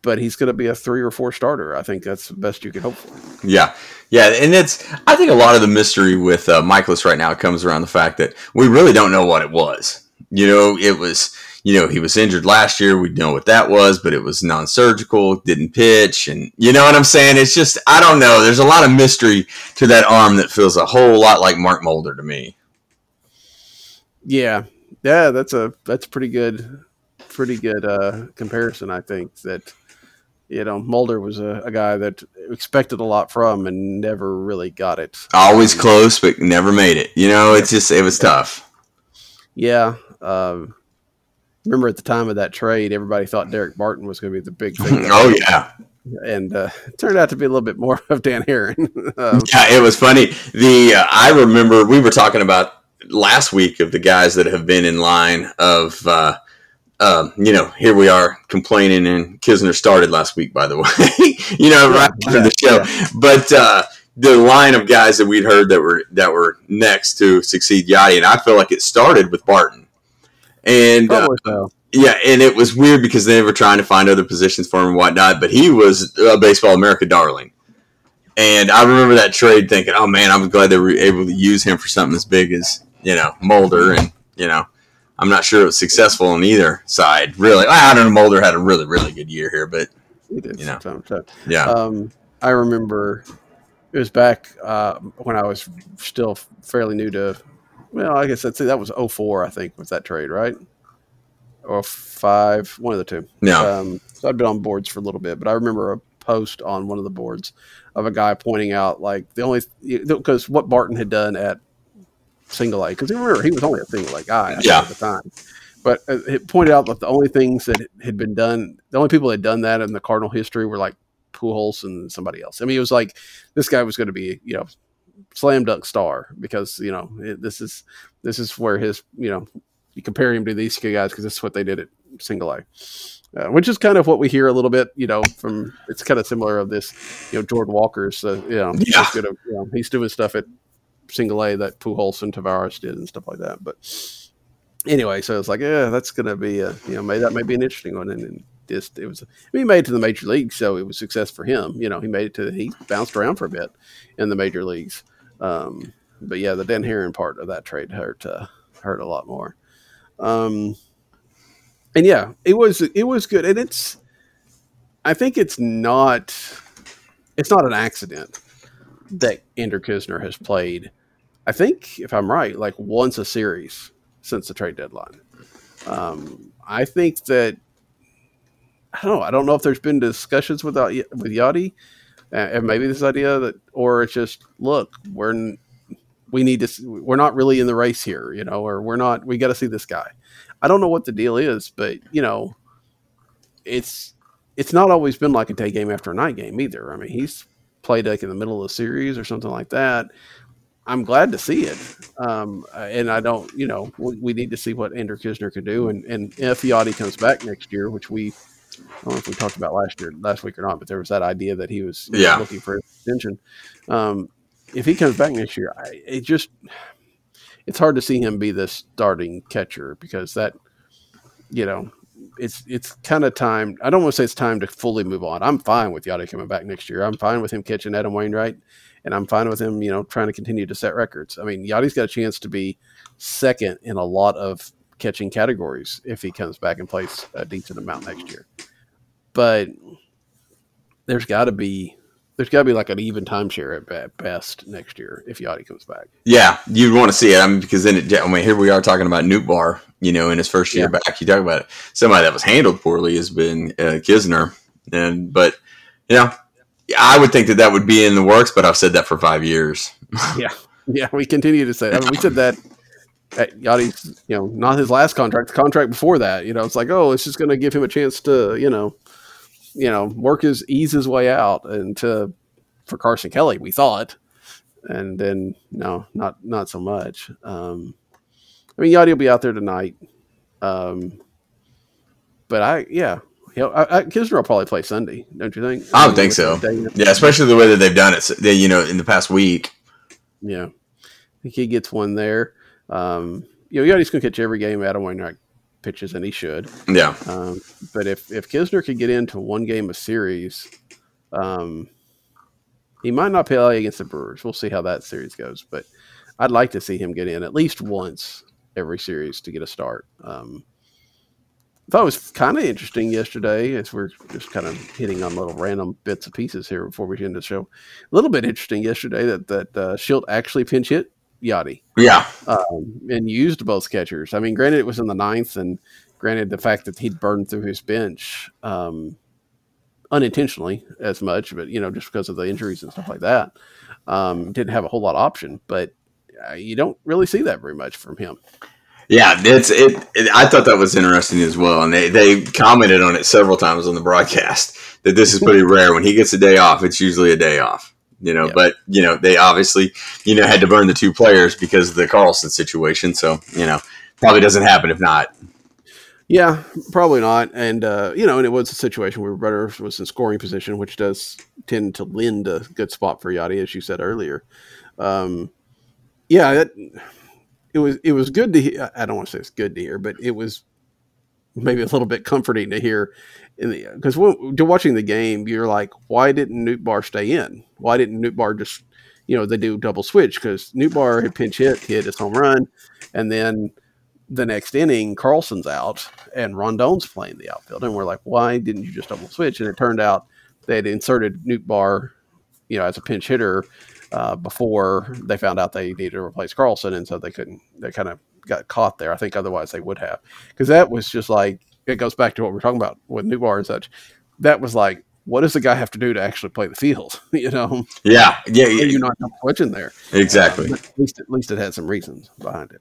but he's going to be a three or four starter. I think that's the best you could hope for. Yeah, yeah, and it's I think a lot of the mystery with uh, Mikolas right now comes around the fact that we really don't know what it was. You know, it was you know he was injured last year. We know what that was, but it was non-surgical, didn't pitch, and you know what I'm saying. It's just I don't know. There's a lot of mystery to that arm that feels a whole lot like Mark Mulder to me. Yeah, yeah, that's a that's pretty good, pretty good uh, comparison. I think that you know Mulder was a, a, guy that expected a lot from and never really got it. Always um, close, but never made it. You know, it's just it was tough. Yeah. Um, remember at the time of that trade, everybody thought Daric Barton was going to be the big thing. oh yeah. And uh, turned out to be a little bit more of Dan Haren. um, yeah, it was funny. The uh, I remember we were talking about last week of the guys that have been in line of, uh, uh, you know, here we are complaining, and Knizner started last week, by the way, you know, right after the show. Yeah. But uh, the line of guys that we'd heard that were that were next to succeed Yadi, and I feel like it started with Barton, and uh, so. yeah, and it was weird because they were trying to find other positions for him and whatnot, but he was a baseball America darling. And I remember that trade thinking, oh man, I'm glad they were able to use him for something as big as you know, Mulder, and you know, I'm not sure it was successful on either side. Really, I don't know. Mulder had a really, really good year here, but you know, time, time. yeah. Um, I remember it was back uh, when I was still fairly new to. Well, I guess that's that was 04, I think, with that trade, right? Or five, one of the two. Yeah. Um, so I'd been on boards for a little bit, but I remember a post on one of the boards of a guy pointing out like the only because what Barton had done at single A because remember he was only a single A guy Yeah. at the time. But uh, it pointed out that the only things that had been done, the only people that had done that in the Cardinal history were like Pujols and somebody else. I mean, it was like this guy was going to be, you know, slam dunk star because you know it, this is this is where his you know you compare him to these two guys because this is what they did at single A, uh, which is kind of what we hear a little bit. You know, from it's kind of similar of this. You know, Jordan Walker's. Uh, you know, he's Yeah. good at, you know, he's doing stuff at single A that Pujols and Taveras did and stuff like that. But anyway, so it's like, yeah, that's gonna be a you know, maybe that may be an interesting one. And, and just it was, he made it to the major leagues, so it was success for him. You know, he made it to he bounced around for a bit in the major leagues. Um, but yeah, the Dan Haren part of that trade hurt uh, hurt a lot more. Um, and yeah, it was it was good, and it's I think it's not it's not an accident that Andrew Knizner has played. I think if I'm right, like once a series since the trade deadline. Um, I think that I don't know. I don't know if there's been discussions with with Yadi, uh, and maybe this idea that, or it's just look, we're we need to, we're not really in the race here, you know, or we're not. We got to see this guy. I don't know what the deal is, but you know, it's it's not always been like a day game after a night game either. I mean, he's played like in the middle of the series or something like that. I'm glad to see it, um, and I don't, you know, we, we need to see what Andrew Knizner can do, and and if Yadi comes back next year, which we I don't know if we talked about last year, last week or not, but there was that idea that he was Yeah. looking for extension. Um, if he comes back next year, I, it just it's hard to see him be the starting catcher because that you know it's it's kind of time. I don't want to say it's time to fully move on. I'm fine with Yadi coming back next year. I'm fine with him catching Adam Wainwright, and I'm fine with him, you know, trying to continue to set records. I mean, Yadi's got a chance to be second in a lot of catching categories if he comes back and plays a decent amount next year. But there's got to be there's got to be like an even timeshare at best next year if Yadi comes back. Yeah, you'd want to see it. I mean, because then, it, I mean, here we are talking about Nootbaar. You know, in his first year Yeah. back, you talk about it. Somebody that was handled poorly has been uh, Knizner, and but you know, I would think that that would be in the works. But I've said that for five years. Yeah, yeah, we continue to say. I mean, we said that at Yadi's, you know, not his last contract, the contract before that. You know, it's like, oh, it's just going to give him a chance to, you know, you know, work his ease his way out, and to for Carson Kelly, we thought, and then no, not not so much. Um, I mean, Yadi will be out there tonight, um, but I, yeah. I, I, Knizner will probably play Sunday, don't you think? I would mean, think so. Yeah, especially the way that they've done it. So, you know, in the past week. Yeah, I think he gets one there. Um, you know, Yadi's going to catch every game Adam Wainwright pitches, and he should. Yeah, Um, but if if Knizner could get into one game a series, um, he might not play against the Brewers. We'll see how that series goes. But I'd like to see him get in at least once every series to get a start. Um, thought it was kind of interesting yesterday as we're just kind of hitting on little random bits and pieces here before we end the show. A little bit interesting yesterday that that uh, Shildt actually pinch hit Yadi yeah, um, and used both catchers. I mean, granted, it was in the ninth, and granted, the fact that he'd burned through his bench um, unintentionally as much, but you know, just because of the injuries and stuff like that, um, didn't have a whole lot of option. But uh, you don't really see that very much from him. Yeah. It's it, it. I thought that was interesting as well, and they they commented on it several times on the broadcast that this is pretty rare. When he gets a day off, it's usually a day off. You know, Yeah. but you know they obviously you know had to burn the two players because of the Carlson situation. So you know probably doesn't happen if not. Yeah, probably not. And uh, you know, and it was a situation where Rutter was in scoring position, which does tend to lend a good spot for Yadi, as you said earlier. Um, yeah, that, it was it was good to hear. I don't want to say it's good to hear, but it was maybe a little bit comforting to hear. Because to watching the game, you're like, why didn't Nootbaar stay in? Why didn't Nootbaar just, you know, they do double switch? Because Nootbaar had pinch hit, hit his home run, and then the next inning, Carlson's out and Rondon's playing the outfield. And we're like, why didn't you just double switch? And it turned out they had inserted Nootbaar, you know, as a pinch hitter uh, before they found out they needed to replace Carlson. And so they couldn't, they kind of got caught there. I think otherwise they would have. Because that was just like, it goes back to what we're talking about with Nootbaar and such. That was like what does the guy have to do to actually play the field? you know, Yeah, yeah, yeah. you're not switching there. exactly. But at least, at least it had some reasons behind it.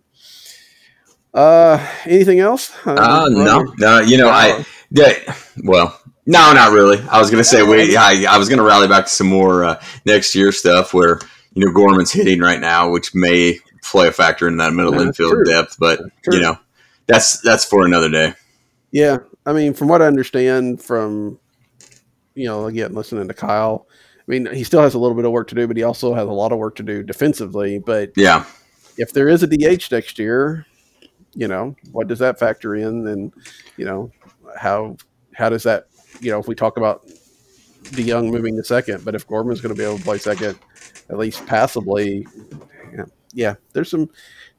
Uh, anything else? Uh, no, no, you know, I, yeah, well, no, not really. I was gonna say we, I, I was gonna rally back to some more uh, next year stuff where you know Gorman's hitting right now, which may play a factor in that middle infield true. depth, but you know, that's that's for another day. Yeah, I mean, from what I understand from, you know, again listening to Kyle, I mean, he still has a little bit of work to do, but he also has a lot of work to do defensively. But Yeah, if there is a DH next year, you know, what does that factor in? And you know, how how does that, you know, if we talk about DeJong moving to second, but if Gorman's going to be able to play second, at least passably, yeah, yeah, there's some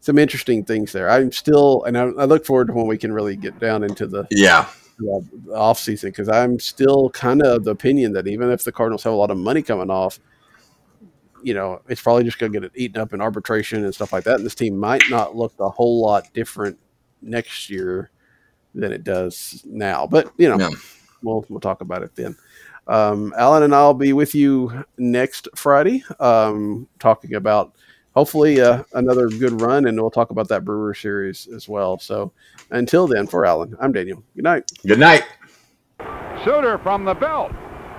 some interesting things there. I'm still, and I, I look forward to when we can really get down into the yeah, the off season because I'm still kind of of the opinion that even if the Cardinals have a lot of money coming off, you know, it's probably just going to get it eaten up in arbitration and stuff like that. And this team might not look a whole lot different next year than it does now. But you know, Yeah. We'll we'll talk about it then. Um, Allen and I'll be with you next Friday, um, talking about hopefully uh, another good run, and we'll talk about that Brewer series as well. So until then, for Allen, I'm Daniel. Good night. Good night. Shooter from the belt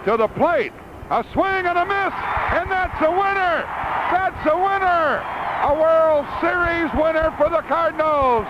to the plate. A swing and a miss, and that's a winner. That's a winner. A World Series winner for the Cardinals.